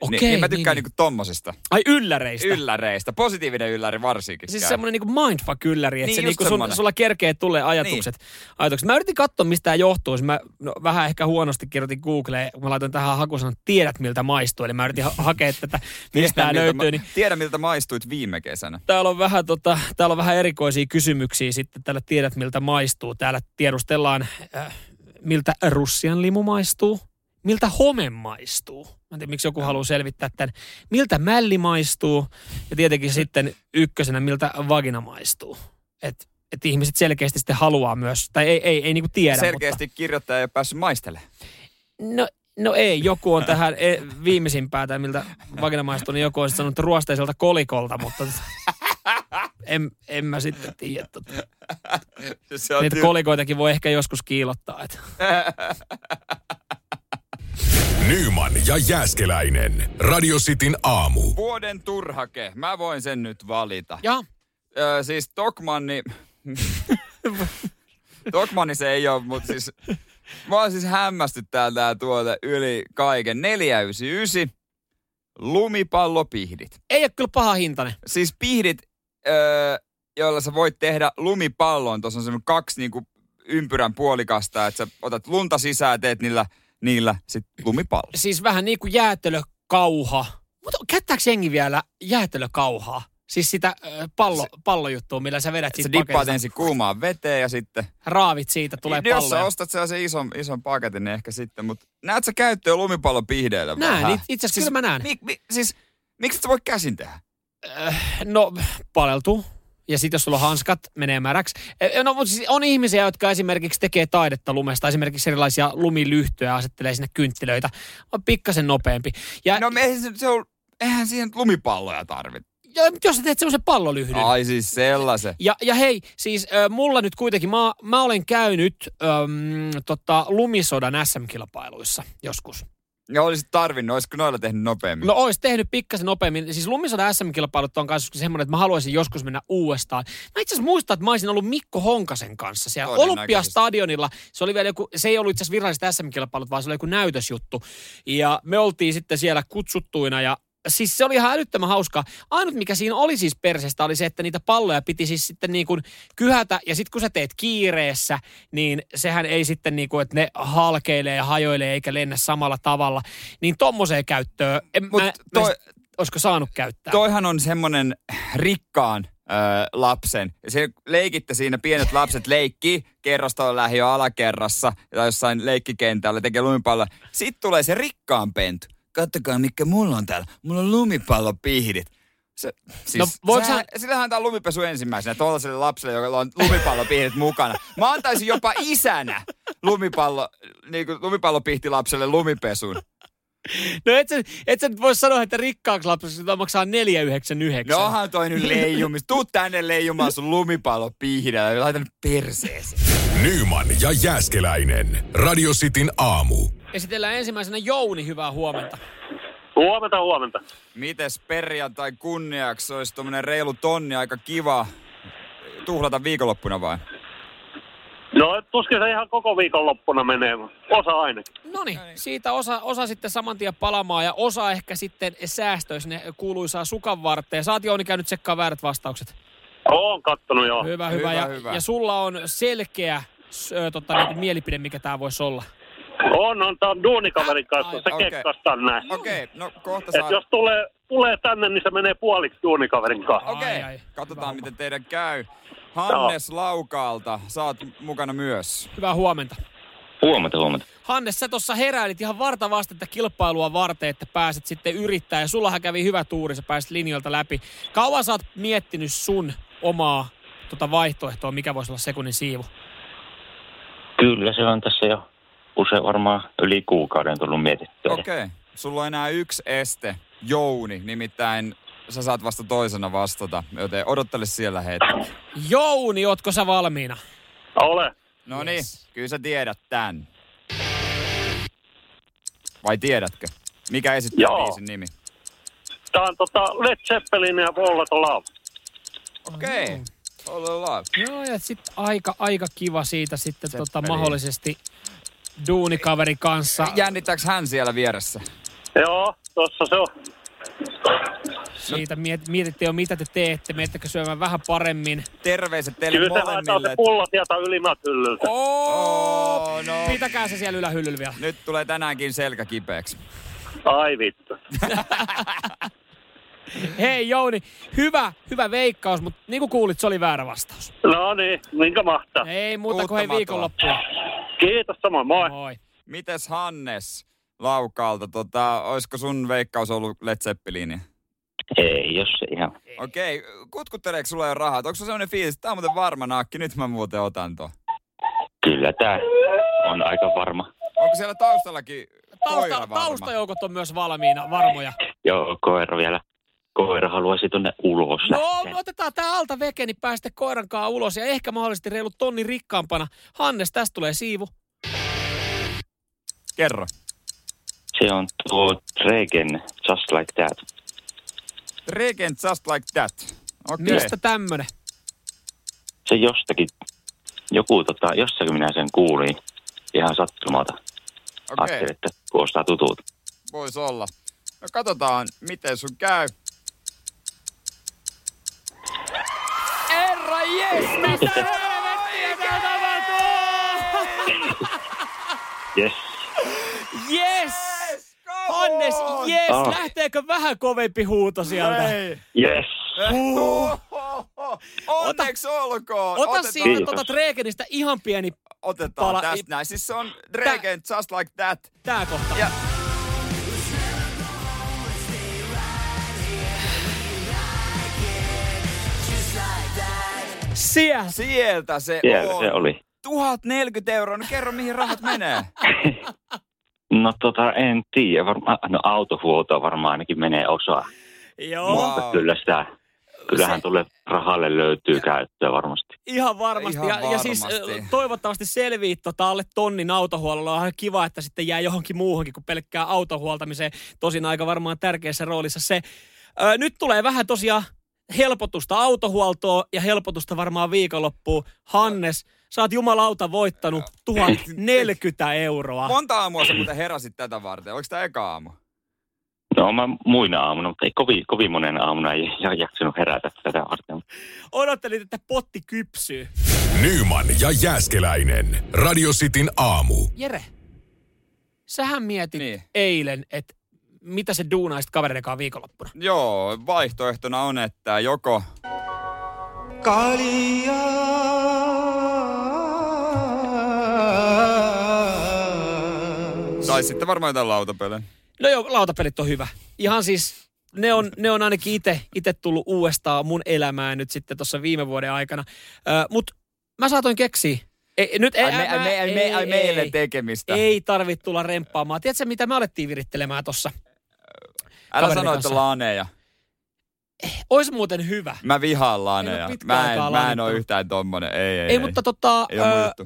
Okei, niin, niin mä tykkään niin. niin, niin tommosesta. Ai ylläreistä. Ylläreistä. Positiivinen ylläri varsinkin. Siis käy. semmoinen niinku mindfuck-ylläri, että Niin, se niinku sun, semmonen. sulla kerkee tulee ajatukset. ajatukset. Mä yritin katsoa, mistä tämä johtuu. Mä no, vähän ehkä huonosti kirjoitin Googleen, kun mä laitoin tähän hakusanan, tiedät miltä maistuu. Eli mä yritin ha- hakea tätä, mistä tämä löytyy. ma- Niin Tiedä, miltä maistuit viime kesänä. täällä on, vähän, tota, täällä on vähän erikoisia kysymyksiä sitten. Täällä tiedät, miltä maistuu. Täällä tiedustellaan, äh, miltä Russian limu maistuu. Miltä home maistuu? Mä en tiedä, miksi joku haluaa selvittää tämän. Miltä mälli maistuu? Ja tietenkin sitten ykkösenä, miltä vagina maistuu. Et, et ihmiset selkeästi sitten haluaa myös, tai ei, ei, ei niinku tiedä. Selkeästi kirjoittaja ei ole päässyt maistelemaan. Mutta, no, no ei, joku on tähän e, viimeisimpää, tai miltä vagina maistuu, niin joku on sanonut ruosteiselta kolikolta, mutta en, en mä sitten tiedä. Tota. Se on Niitä ty- kolikoitakin voi ehkä joskus kiilottaa. Et. Nyman ja Jääskeläinen. Radio Cityn aamu. Vuoden turhake. Mä voin sen nyt valita. Ja Öö, siis Tokmanni... Tokmanni se ei ole, mutta siis... Mä oon siis hämmästyttää tää tuote yli kaiken. 499 lumipallopihdit. ei ole kyllä paha hintainen. Siis pihdit, öö, joilla sä voit tehdä lumipallon. Tuossa on semmoinen kaksi niinku ympyrän puolikasta, että sä otat lunta sisään ja teet niillä, niillä sit lumipallo. Siis vähän niin kuin jäätelökauha. Mutta käyttääkö jengi vielä jäätelökauhaa? Siis sitä äh, pallo, pallojuttua, millä sä vedät Sä siitä dippaat paketista. ensin kuumaan veteen ja sitten... Raavit siitä, tulee Niin, Jos palloja. sä ostat sellaisen ison, ison paketin, niin ehkä sitten. Mutta näet sä käyttöä lumipallopihdeillä Näen, vähän? it- itse asiassa kyllä mä näen. Mi, mi, siis, miksi sä voi käsin tehdä? No, paleltuu. Ja sitten jos sulla on hanskat, menee märäksi. Eh, No, mutta siis on ihmisiä, jotka esimerkiksi tekee taidetta lumesta. Esimerkiksi erilaisia lumilyhtyjä asettelee sinne kynttilöitä. On pikkasen nopeampi. Ja, No eihän, se, se on, eihän siihen lumipalloja tarvita. ja jos sä teet semmoisen pallolyhdyn. Ai siis sellaisen. Ja, ja hei, siis äh, mulla nyt kuitenkin, mä, mä olen käynyt äm, tota, lumisodan SM-kilpailuissa joskus. Ja olisit tarvinnut, olisiko noilla tehnyt nopeammin? No ois tehnyt pikkasen nopeammin. Siis lumisodan SM-kilpailut on kanssa semmoinen, että mä haluaisin joskus mennä uudestaan. Mä itse asiassa muistan, että mä olisin ollut Mikko Honkasen kanssa siellä. Olympiastadionilla. Se oli vielä joku, se ei ollut itse asiassa viralliset SM-kilpailut, vaan se oli joku näytösjuttu. Ja me oltiin sitten siellä kutsuttuina ja Siis se oli ihan älyttömän hauskaa. Ainut mikä siinä oli siis perseestä oli se, että niitä palloja piti siis sitten niin kuin kyhätä. Ja sitten kun sä teet kiireessä, niin sehän ei sitten niin kuin, että ne halkeilee ja hajoilee eikä lennä samalla tavalla. Niin tommoseen käyttöön, en, Mut mä, toi- mä, olisiko saanut käyttää? Toihan on semmonen rikkaan ö, lapsen. Ja se leikitte siinä, pienet lapset leikkii kerrostalon lähiö alakerrassa tai jossain leikkikentällä tekee lumipalloa. Sitten tulee se rikkaan pentu. Kattokaa, mikä mulla on täällä. Mulla on lumipallopihdit. Se, siis, No, voiko sehän, Sillähän antaa lumipesu ensimmäisenä tuollaiselle lapselle, jolla on lumipallopihdit mukana. Mä antaisin jopa isänä lumipallo, niin kuin lumipallopihtilapselle lumipesun. No et sä, et sä nyt voi sanoa, että rikkaaksi lapseksi sitä maksaa 4,99. No onhan toi nyt leijumis. Tuu tänne leijumaan sun lumipallopihdellä ja laitan nyt perseeseen. Nyman ja Jääskeläinen. Radio Cityn aamu. Esitellään ensimmäisenä Jouni, hyvää huomenta. Huomenta, huomenta. Mites perjantai kunniaksi olisi tommonen reilu tonni aika kiva tuhlata viikonloppuna vai? No tuskin se ihan koko viikonloppuna menee, osa ainakin. No niin, siitä osa, osa sitten saman tien palamaan ja osa ehkä sitten säästöisi ne kuuluisaa sukan varteen. Oot Jouni käynyt tsekkaa väärät vastaukset. Oon kattonut jo. Hyvä, hyvä. Hyvä, ja, hyvä. ja sulla on selkeä ö, tota, niin, mielipide, mikä tämä voisi olla. On, on, tää on duunikaverin kanssa, Ai, se okay. kekkastaa näin. Okei, okay, no kohta Et saa... jos tulee, tulee tänne, niin se menee puoliksi duunikaverin kanssa. Okei, okay. katsotaan Hyvä miten teidän käy. Hannes Laukaalta, sä oot mukana myös. Hyvää huomenta. Huomenta, huomenta. Hannes, sä tuossa heräilit ihan varta vastetta kilpailua varten, että pääset sitten yrittää. Ja sullahan kävi hyvä tuuri, sä pääsit linjoilta läpi. Kauan sä oot miettinyt sun omaa tota vaihtoehtoa, mikä voisi olla sekunnin siivu? Kyllä se on tässä jo usein varmaan yli kuukauden tullut mietittyä. Okei, okay. sulla on enää yksi este. Jouni, nimittäin sä saat vasta toisena vastata, joten odottele siellä hetki. Jouni, ootko sä valmiina? Ole. No niin, kyllä sä tiedät tän. Vai tiedätkö? Mikä esittää Joo. biisin nimi? Tää on tota Led Zeppelin ja Wall of Love. Okei. Okay. All. Joo, ja sitten aika, aika kiva siitä sitten tota, mahdollisesti duunikaveri kanssa. Jännittääks hän siellä vieressä? Joo, tossa se on. Siitä miet, mietitte jo, mitä te teette. Miettekö syömään vähän paremmin? Terveiset teille Kyllä se haetaan molemmille. se pullo sieltä ylimmät hyllyltä. Oh, Oh, no. Pitäkää se siellä ylähyllyllä vielä. Nyt tulee tänäänkin selkä kipeäksi. Ai vittu. Hei Jouni, hyvä, hyvä veikkaus, mutta niin kuin kuulit, se oli väärä vastaus. No niin, minkä mahtaa. Ei muuta kuin hei viikonloppua. Kiitos samoin, moi. Moi. Mites Hannes Laukaalta, tota, olisiko sun veikkaus ollut Led Zeppelin? Ei, jos se ihan... Okei, kutkutteleeko sulla jo rahat? Onko se sellainen fiilis, että tää on muuten varma naakki, nyt mä muuten otan to. Kyllä tää on aika varma. Onko siellä taustallakin Tausta, koira varma? taustajoukot on myös valmiina, varmoja. Joo, koira vielä. Koira haluaisi tuonne ulos No, lähteä. me otetaan tää alta veke, niin päästä koirankaan ulos ja ehkä mahdollisesti reilu tonni rikkaampana. Hannes, tästä tulee siivu. Kerro. Se on tuo Regen Just Like That. Regent Just Like That. Okei. Mistä tämmönen? Se jostakin, joku tota, jossakin minä sen kuulin ihan sattumalta. Okei, Ajattelin, että kuulostaa tutulta. vois olla. No katsotaan, miten sun käy. Helvettiä tää tapahtuu? Yes. Yes! Hannes, yes! Ah. Lähteekö vähän kovempi huuto sieltä? Ei. Yes. Onneksi olkoon. Ota Otetaan- siitä tuota Tregenistä ihan pieni Otetaan pala- tästä näin. Siis se on Regent Just Like That. tää kohta. Ja Sieltä. sieltä se Siellä on. se oli. 1040 euroa. No kerro, mihin rahat menee. No tota, en tiedä. Varmaan, no autohuoltoa varmaan ainakin menee osa. Joo. Mutta kyllä sitä, kyllähän tulee rahalle löytyy käyttöä varmasti. ihan varmasti. Ihan ja, ja siis varmasti. toivottavasti selviit tota alle tonnin autohuollolla. On ihan kiva, että sitten jää johonkin muuhunkin kuin pelkkää autohuoltamiseen. Tosin aika varmaan tärkeässä roolissa se. Ö, nyt tulee vähän tosiaan helpotusta autohuoltoa ja helpotusta varmaan viikonloppuun. Hannes, sä oot jumalauta voittanut 1040 euroa. Monta aamua sä muuten heräsit tätä varten? Oliko tämä eka aamu? No mä muina aamuna, mutta ei kovin, kovin monen aamuna ei ja jaksanut herätä tätä varten. Odottelit, että potti kypsyy. Nyman ja Jääskeläinen. Radio Cityn aamu. Jere, sähän mietit niin. eilen, että mitä se duunaisit kavereiden kanssa viikonloppuna. Joo, vaihtoehtona on, että joko tai sitten varmaan jotain lautapelejä. No joo, lautapelit on hyvä. Ihan siis, ne on, ne on ainakin itse ite tullut uudestaan mun elämään nyt sitten tuossa viime vuoden aikana. Ö, Mut mä saatoin keksiä. Ei, nyt, Ai, ei, me, mä- me, ei, me, ai, ei, meille ei. tekemistä. Ei tarvitse tulla remppaamaan. Tiedätkö, mitä me alettiin virittelemään tuossa? Älä sano, että kanssa. laneja. Ois muuten hyvä. Mä vihaan En pitkään Mä en, mä en ole yhtään tommonen. Ei, ei, Ei, ei. mutta tota, Ei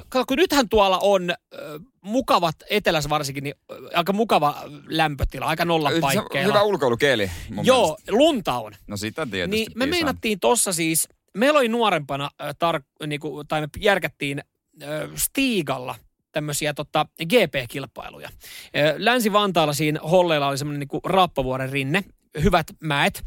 kato, kun nythän tuolla on ö, mukavat, etelässä varsinkin, niin ö, aika mukava lämpötila, aika nolla paikkeilla. Hyvä ulkoilukeli Joo, mielestä. lunta on. No sitä tietysti. Niin me meinattiin tossa siis, meillä oli nuorempana, äh, tar- niinku, tai me järkättiin äh, Stiigalla tämmöisiä tota, GP-kilpailuja. Länsi-Vantaalla siinä Holleilla oli semmoinen niinku Raappavuoren rinne, hyvät mäet,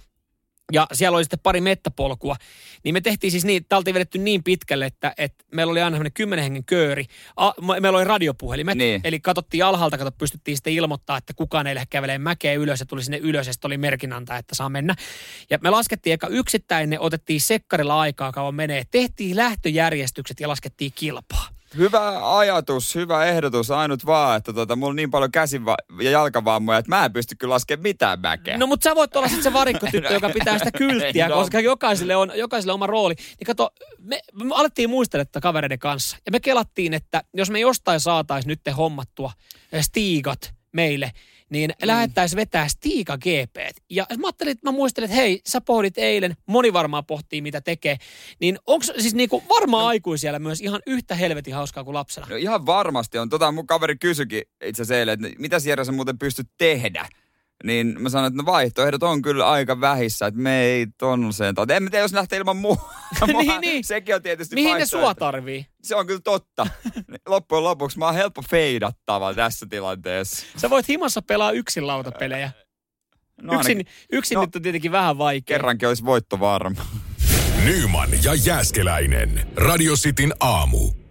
ja siellä oli sitten pari mettäpolkua. Niin me tehtiin siis niin, tää oltiin vedetty niin pitkälle, että, että meillä oli aina semmoinen kymmenen hengen kööri. A, me- meillä oli radiopuhelimet, Niin. eli katsottiin alhaalta, kato, pystyttiin sitten ilmoittaa, että kukaan ei lähde kävelemään mäkeä ylös ja tuli sinne ylös ja sitten oli merkinanta, että saa mennä. Ja me laskettiin eka yksittäin, ne otettiin sekkarilla aikaa kauan menee. Tehtiin lähtöjärjestykset ja laskettiin kilpaa. Hyvä ajatus, hyvä ehdotus. Ainut vaan, että tota, mulla on niin paljon käsin- ja jalkavammoja, että mä en pysty kyllä laskemaan mitään mäkeä. No mutta sä voit olla sitten se varikkotyttö, joka pitää sitä kylttiä, No. koska jokaiselle on, jokaiselle oma rooli. Niin kato, me, me alettiin muistella tätä kavereiden kanssa. Ja me kelattiin, että jos me jostain saataisiin nyt hommattua eh, stiigat meille, niin mm. lähettäisiin vetää Stiika GP. Ja mä ajattelin, että mä muistelin, että hei, sä pohdit eilen, moni varmaan pohtii, mitä tekee. Niin onko siis niinku varmaan no. aikuisia myös ihan yhtä helvetin hauskaa kuin lapsena? No ihan varmasti on. Tota mun kaveri kysyikin itse asiassa eilen, että mitä Sierra sä muuten pystyt tehdä? Niin mä sanoin, että no vaihtoehdot on kyllä aika vähissä, että me ei tonnuseen. En mä tiedä, jos lähtee ilman muu. niin, niin. Sekin on tietysti Mihin ne sua tarvii? Se on kyllä totta. Loppujen lopuksi mä oon helppo feidattava tässä tilanteessa. Sä voit himassa pelaa yksin lautapelejä. No yksin yksin no, nyt on tietenkin vähän vaikea. Kerrankin olisi voitto varma. Nyman ja Jääskeläinen. Radio Cityn aamu.